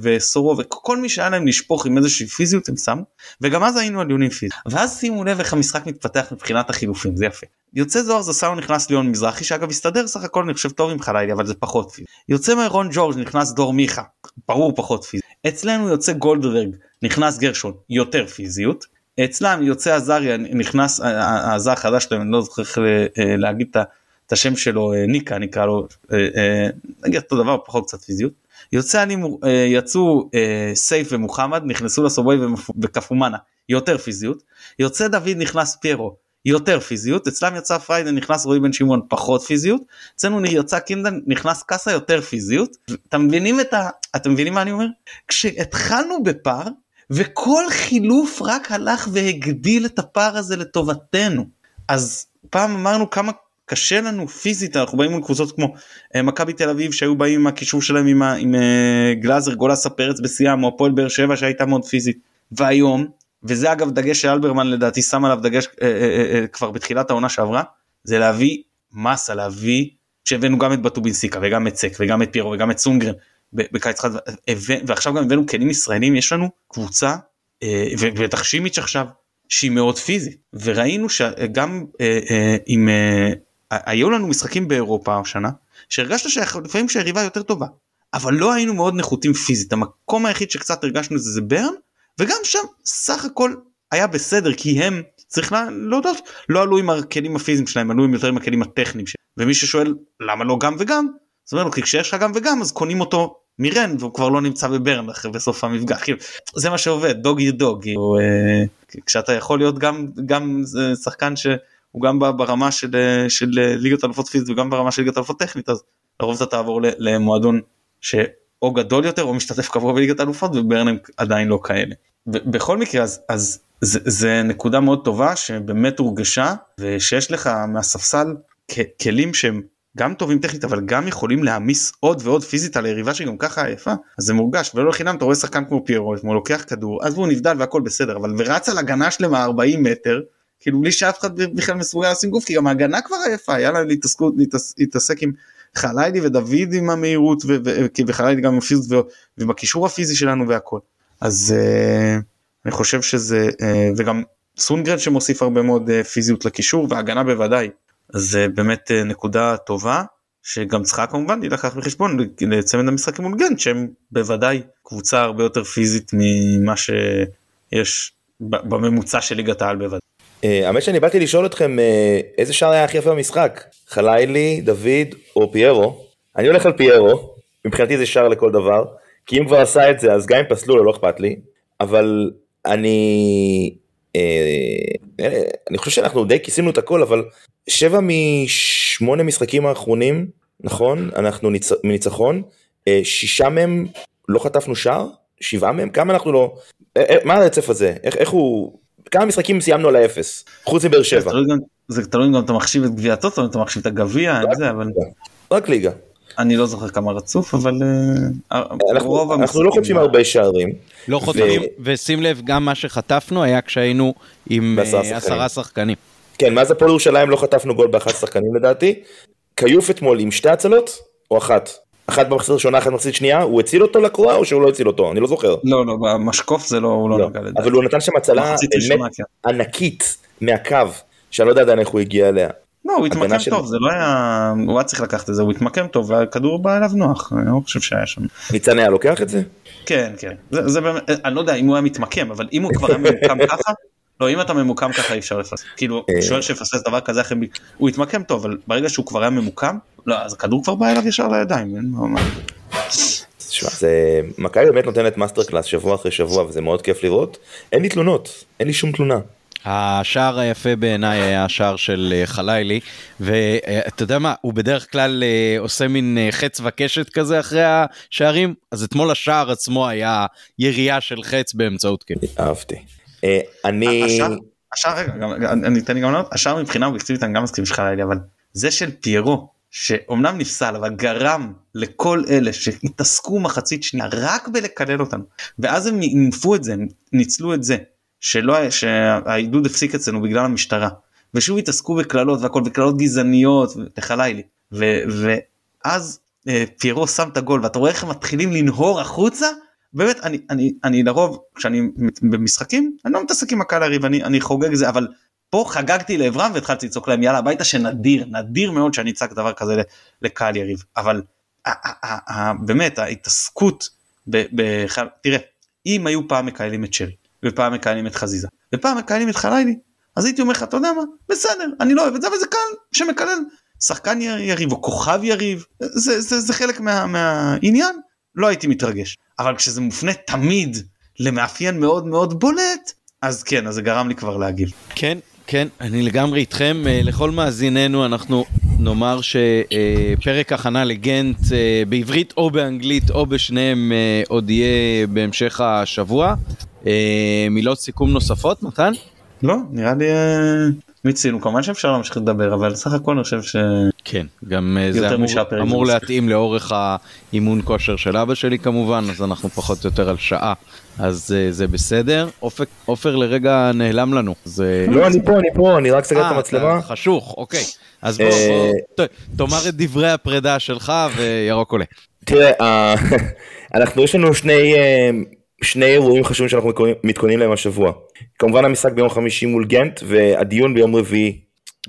וסורו וכל מי שהיה להם לשפוך עם איזושהי פיזיות הם שמו וגם אז היינו על דיונים פיזיים. ואז שימו לב איך המשחק מתפתח מבחינת החילופים זה יפה. יוצא זוהר זסאו נכנס ליון מזרחי שאגב הסתדר סך הכל אני חושב טוב עם חלילי אבל זה פחות פיזי. יוצא מרון ג'ורג' נכנס דור מיכה ברור פחות פיזי. אצלנו יוצא גולדברג נכנס גרשון יותר פיזיות. אצלם יוצא עזריה נכנס העזר החדש שלהם אני לא זוכר אה, להגיד את ה... את השם שלו אה, ניקה נקרא לו אה, אה, נגיד אותו דבר פחות קצת פיזיות. יוצא אני יצאו סייף ומוחמד נכנסו לסובוי וקפומאנה יותר פיזיות. יוצא דוד נכנס פיירו יותר פיזיות. אצלם יצא פריידן נכנס רועי בן שמעון פחות פיזיות. אצלנו יצא קינדן נכנס קאסה יותר פיזיות. אתם מבינים את ה... אתם מבינים מה אני אומר? כשהתחלנו בפער וכל חילוף רק הלך והגדיל את הפער הזה לטובתנו. אז פעם אמרנו כמה קשה לנו פיזית אנחנו באים מול קבוצות כמו אה, מכבי תל אביב שהיו באים עם הקישור שלהם עם, עם אה, גלאזר גולסה פרץ בשיאם או הפועל באר שבע שהייתה מאוד פיזית. והיום וזה אגב דגש שאלברמן לדעתי שם עליו דגש אה, אה, אה, כבר בתחילת העונה שעברה זה להביא מסה להביא שהבאנו גם את בטובינסיקה וגם את סק וגם את פירו וגם את סונגרן בקיץ אחד ועכשיו גם הבאנו כלים ישראלים יש לנו קבוצה אה, ובטח שימיץ' עכשיו שהיא מאוד פיזית. וראינו שגם אה, אה, עם אה, היו לנו משחקים באירופה השנה שהרגשת שלפעמים שהיריבה יותר טובה אבל לא היינו מאוד נחותים פיזית. המקום היחיד שקצת הרגשנו זה זה ברן וגם שם סך הכל היה בסדר כי הם צריך להודות לא עלו עם הכלים הפיזיים שלהם עלו עם יותר עם הכלים הטכניים שלהם. ומי ששואל למה לא גם וגם? זאת אומרת כי כשיש לך גם וגם אז קונים אותו מרן והוא כבר לא נמצא בברן אחרי בסוף המפגש. כאילו זה מה שעובד דוג יו דוג כשאתה יכול להיות גם גם שחקן ש... הוא גם ברמה של, אה, של אה, ליגת אלופות פיזית וגם ברמה של ליגת אלופות טכנית אז לרוב אתה תעבור למועדון שאו גדול יותר או משתתף קבוע בליגת אלופות וברנם עדיין לא כאלה. בכל מקרה אז, אז זה, זה נקודה מאוד טובה שבאמת הורגשה ושיש לך מהספסל כלים שהם גם טובים טכנית אבל גם יכולים להעמיס עוד ועוד פיזית על היריבה שגם ככה עייפה אז זה מורגש ולא לחינם אתה רואה שחקן כמו פיירו הוא לוקח כדור אז הוא נבדל והכל בסדר אבל ורץ על הגנה שלמה 40 מטר כאילו בלי שאף אחד בכלל מסוגל לשים גוף כי גם ההגנה כבר עייפה היה לה להתעסק עם חלילי ודוד עם המהירות וחלילי גם עם הפיזיות ובקישור הפיזי שלנו והכל אז uh, אני חושב שזה uh, וגם סונגרן שמוסיף הרבה מאוד uh, פיזיות לקישור והגנה בוודאי אז uh, באמת uh, נקודה טובה שגם צריכה כמובן להילקח בחשבון לצמד המשחקים מול גנט שהם בוודאי קבוצה הרבה יותר פיזית ממה שיש בממוצע של ליגת העל בוודאי. אה, האמת שאני באתי לשאול אתכם אה, איזה שער היה הכי יפה במשחק, חלילי, דוד או פיירו. אני הולך על פיירו, מבחינתי זה שער לכל דבר, כי אם כבר עשה את זה אז גם אם פסלו לו לא אכפת לי, אבל אני... אה, אני חושב שאנחנו די כיסינו את הכל, אבל שבע משמונה משחקים האחרונים, נכון, אנחנו ניצ... מניצחון, שישה מהם לא חטפנו שער, שבעה מהם, כמה אנחנו לא... מה הרצף הזה? איך, איך הוא... כמה משחקים סיימנו על האפס, חוץ מבאר שבע. זה תלוי גם אתה מחשיב את גביע הטוטו, אתה מחשיב את הגביע, אבל... רק ליגה. אני לא זוכר כמה רצוף, אבל אה, אנחנו לא חוטפים הרבה שערים. לא חוטפים, ושים לב, גם מה שחטפנו היה כשהיינו עם אה, עשרה שחקנים. כן, מאז הפועל ירושלים לא חטפנו גול באחת שחקנים לדעתי. כיוף אתמול עם שתי הצלות, או אחת? אחת במחצית ראשונה, אחת במחצית שנייה, הוא הציל אותו לקורה או שהוא לא הציל אותו? אני לא זוכר. לא, לא, במשקוף זה לא, הוא לא, לא נגע לדעתי. אבל הוא נתן שם הצלה באמת כן. ענקית מהקו, שאני לא יודע עדיין איך הוא הגיע אליה. לא, הוא התמקם טוב, זה לא היה, הוא היה צריך לקחת את זה, הוא התמקם טוב והכדור בא אליו נוח, אני לא חושב שהיה שם. ניצן היה לוקח את זה? כן, כן, זה באמת, אני לא יודע אם הוא היה מתמקם, אבל אם הוא כבר היה ממוקם ככה, לא, אם אתה ממוקם ככה אי אפשר לפספס. כאילו, אה. שואל שיפספס דבר כזה אחרי... הוא התמקם טוב, אבל ברגע שהוא כבר היה ממוקם, לא, אז הכדור כבר בא אליו ישר לידיים. תשמע, זה... מכבי באמת נותנת masterclass שבוע אחרי שבוע, וזה מאוד כיף לראות. אין לי תלונות, אין לי שום תלונה. השער היפה בעיניי היה השער של אה, חלילי, ואתה יודע מה, הוא בדרך כלל אה, עושה מין חץ וקשת כזה אחרי השערים, אז אתמול השער עצמו היה ירייה של חץ באמצעות כן. אהבתי. אה, אני... השאר, רגע, אני אתן לי גם לענות, השאר מבחינה אובייקטיבית אני גם מסכים שלך לילי, אבל זה של פיירו, שאומנם נפסל אבל גרם לכל אלה שהתעסקו מחצית שנייה רק בלקלל אותנו. ואז הם אינפו את זה הם ניצלו את זה שלא שהעידוד הפסיק אצלנו בגלל המשטרה. ושוב התעסקו בקללות והכל בקללות גזעניות לחלילי ואז אה, פיירו שם את הגול ואתה רואה איך הם מתחילים לנהור החוצה באמת אני אני אני לרוב כשאני במשחקים אני לא מתעסק עם הקהל הריב אני אני חוגג זה אבל פה חגגתי לעברם והתחלתי לצעוק להם יאללה הביתה שנדיר נדיר מאוד שאני אצעק דבר כזה לקהל יריב. אבל באמת ההתעסקות בחייל תראה אם היו פעם מקהלים את שרי ופעם מקהלים את חזיזה ופעם מקהלים את חלילי אז הייתי אומר לך אתה יודע מה? בסדר אני לא אוהב את זה אבל זה קהל שמקלל. שחקן יריב או כוכב יריב זה זה זה חלק מה, מהעניין לא הייתי מתרגש אבל כשזה מופנה תמיד למאפיין מאוד מאוד בולט אז כן אז זה גרם לי כבר להגיב. כן כן אני לגמרי איתכם אה, לכל מאזיננו אנחנו נאמר שפרק הכנה לגנט אה, בעברית או באנגלית או בשניהם אה, עוד יהיה בהמשך השבוע. מילות סיכום נוספות מתן? לא נראה לי מיצינו כמובן שאפשר להמשיך לדבר אבל סך הכל אני חושב ש... כן גם אה, זה אמור, אמור להתאים לאורך האימון כושר של אבא שלי כמובן אז אנחנו פחות או יותר על שעה אז uh, זה בסדר. עופר, עופר לרגע נעלם לנו זה לא אני פה אני פה אני רק סגר את אה, המצלמה. חשוך אוקיי. אז בוא, בוא תאמר את דברי הפרידה שלך וירוק עולה. תראה אנחנו יש לנו שני שני אירועים חשובים שאנחנו מתכוננים להם השבוע. כמובן המשחק ביום חמישי מול גנט והדיון ביום רביעי.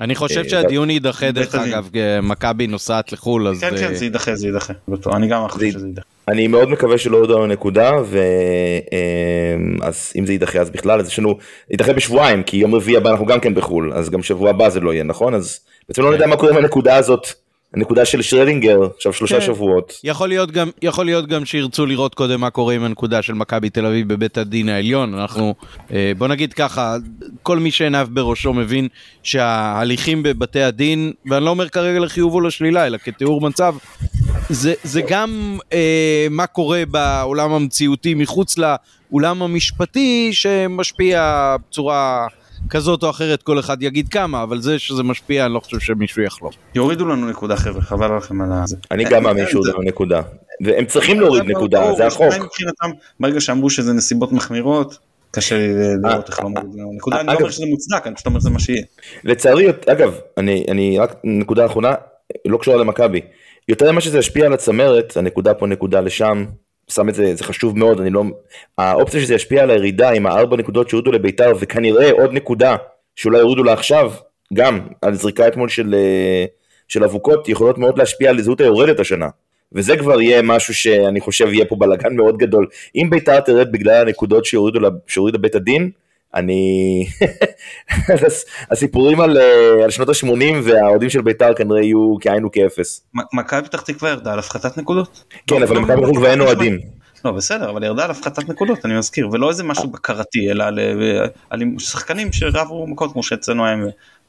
אני חושב אה, שהדיון יידחה דרך אגב, מכבי נוסעת לחו"ל אז... כן כן אה, זה יידחה זה יידחה, אני גם חושב שזה יידחה. אני מאוד מקווה שלא הודענו נקודה ואז אה, אם זה יידחה אז בכלל אז יש לנו, יידחה בשבועיים כי יום רביעי הבא אנחנו גם כן בחו"ל אז גם שבוע הבא זה לא יהיה נכון אז בעצם לא כן. נדע מה קורה עם הנקודה הזאת הנקודה של שרדינגר, עכשיו שלושה כן. שבועות. יכול להיות, גם, יכול להיות גם שירצו לראות קודם מה קורה עם הנקודה של מכבי תל אביב בבית הדין העליון. אנחנו, אה, בוא נגיד ככה, כל מי שעיניו בראשו מבין שההליכים בבתי הדין, ואני לא אומר כרגע לחיוב או לשלילה, אלא כתיאור מצב, זה, זה גם אה, מה קורה בעולם המציאותי מחוץ לאולם המשפטי, שמשפיע בצורה... כזאת או אחרת כל אחד יגיד כמה אבל זה שזה משפיע אני לא חושב שמישהו יחלום. יורידו לנו נקודה חבר'ה חבל לכם על זה. אני גם מאמין שיורידו נקודה. והם צריכים להוריד נקודה זה החוק. ברגע שאמרו שזה נסיבות מחמירות קשה לי לראות איך לא מורידים נקודה אני לא אומר שזה מוצדק אני פשוט אומר שזה מה שיהיה. לצערי אגב אני רק נקודה אחרונה לא קשורה למכבי יותר ממה שזה ישפיע על הצמרת הנקודה פה נקודה לשם שם את זה, זה חשוב מאוד, אני לא... האופציה שזה ישפיע על הירידה עם הארבע נקודות שהורידו לביתר, וכנראה עוד נקודה שאולי יורידו לה עכשיו, גם על זריקה אתמול של, אה, של אבוקות, יכולות מאוד להשפיע על זהות היורדת השנה. וזה כבר יהיה משהו שאני חושב יהיה פה בלאגן מאוד גדול. אם ביתר תרד בגלל הנקודות שהורידו בית הדין, אני... הסיפורים על, אה, על שנות ה-80 והאוהדים של בית"ר כנראה יהיו כאין וכאפס. מכבי פתח תקווה ירדה על הפחתת נקודות? כן, אבל מכבי פתח תקווה אין אוהדים. לא בסדר אבל ירדה על הפחתת נקודות אני מזכיר ולא איזה משהו בקרתי אלא על שחקנים שרבו מכות כמו שאצלנו היה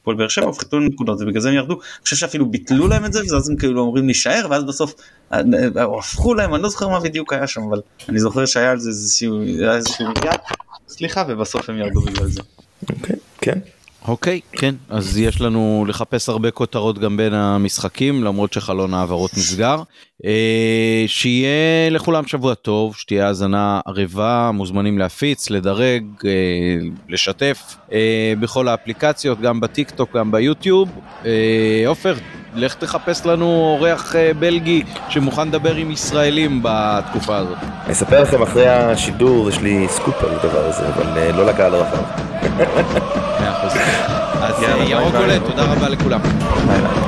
הפועל באר שבע הפחיתו נקודות ובגלל זה הם ירדו. אני חושב שאפילו ביטלו להם את זה ואז הם כאילו אומרים להישאר ואז בסוף אה, אה, הפכו להם אני לא זוכר מה בדיוק היה שם אבל אני זוכר שהיה על זה איזשהו יד סליחה ובסוף הם ירדו בגלל זה. אוקיי, כן. אוקיי, כן, אז יש לנו לחפש הרבה כותרות גם בין המשחקים, למרות שחלון העברות נסגר. אה, שיהיה לכולם שבוע טוב, שתהיה האזנה ערבה, מוזמנים להפיץ, לדרג, אה, לשתף אה, בכל האפליקציות, גם בטיק טוק, גם ביוטיוב. עופר, לך תחפש לנו אורח אה, בלגי שמוכן לדבר עם ישראלים בתקופה הזאת. אני אספר לכם אחרי השידור, יש לי סקופ על הדבר הזה, אבל אה, לא לקהל הרחב. מאה אחוז. אז אה, ירוק. עולה, תודה רבה לכולם. ביי ביי.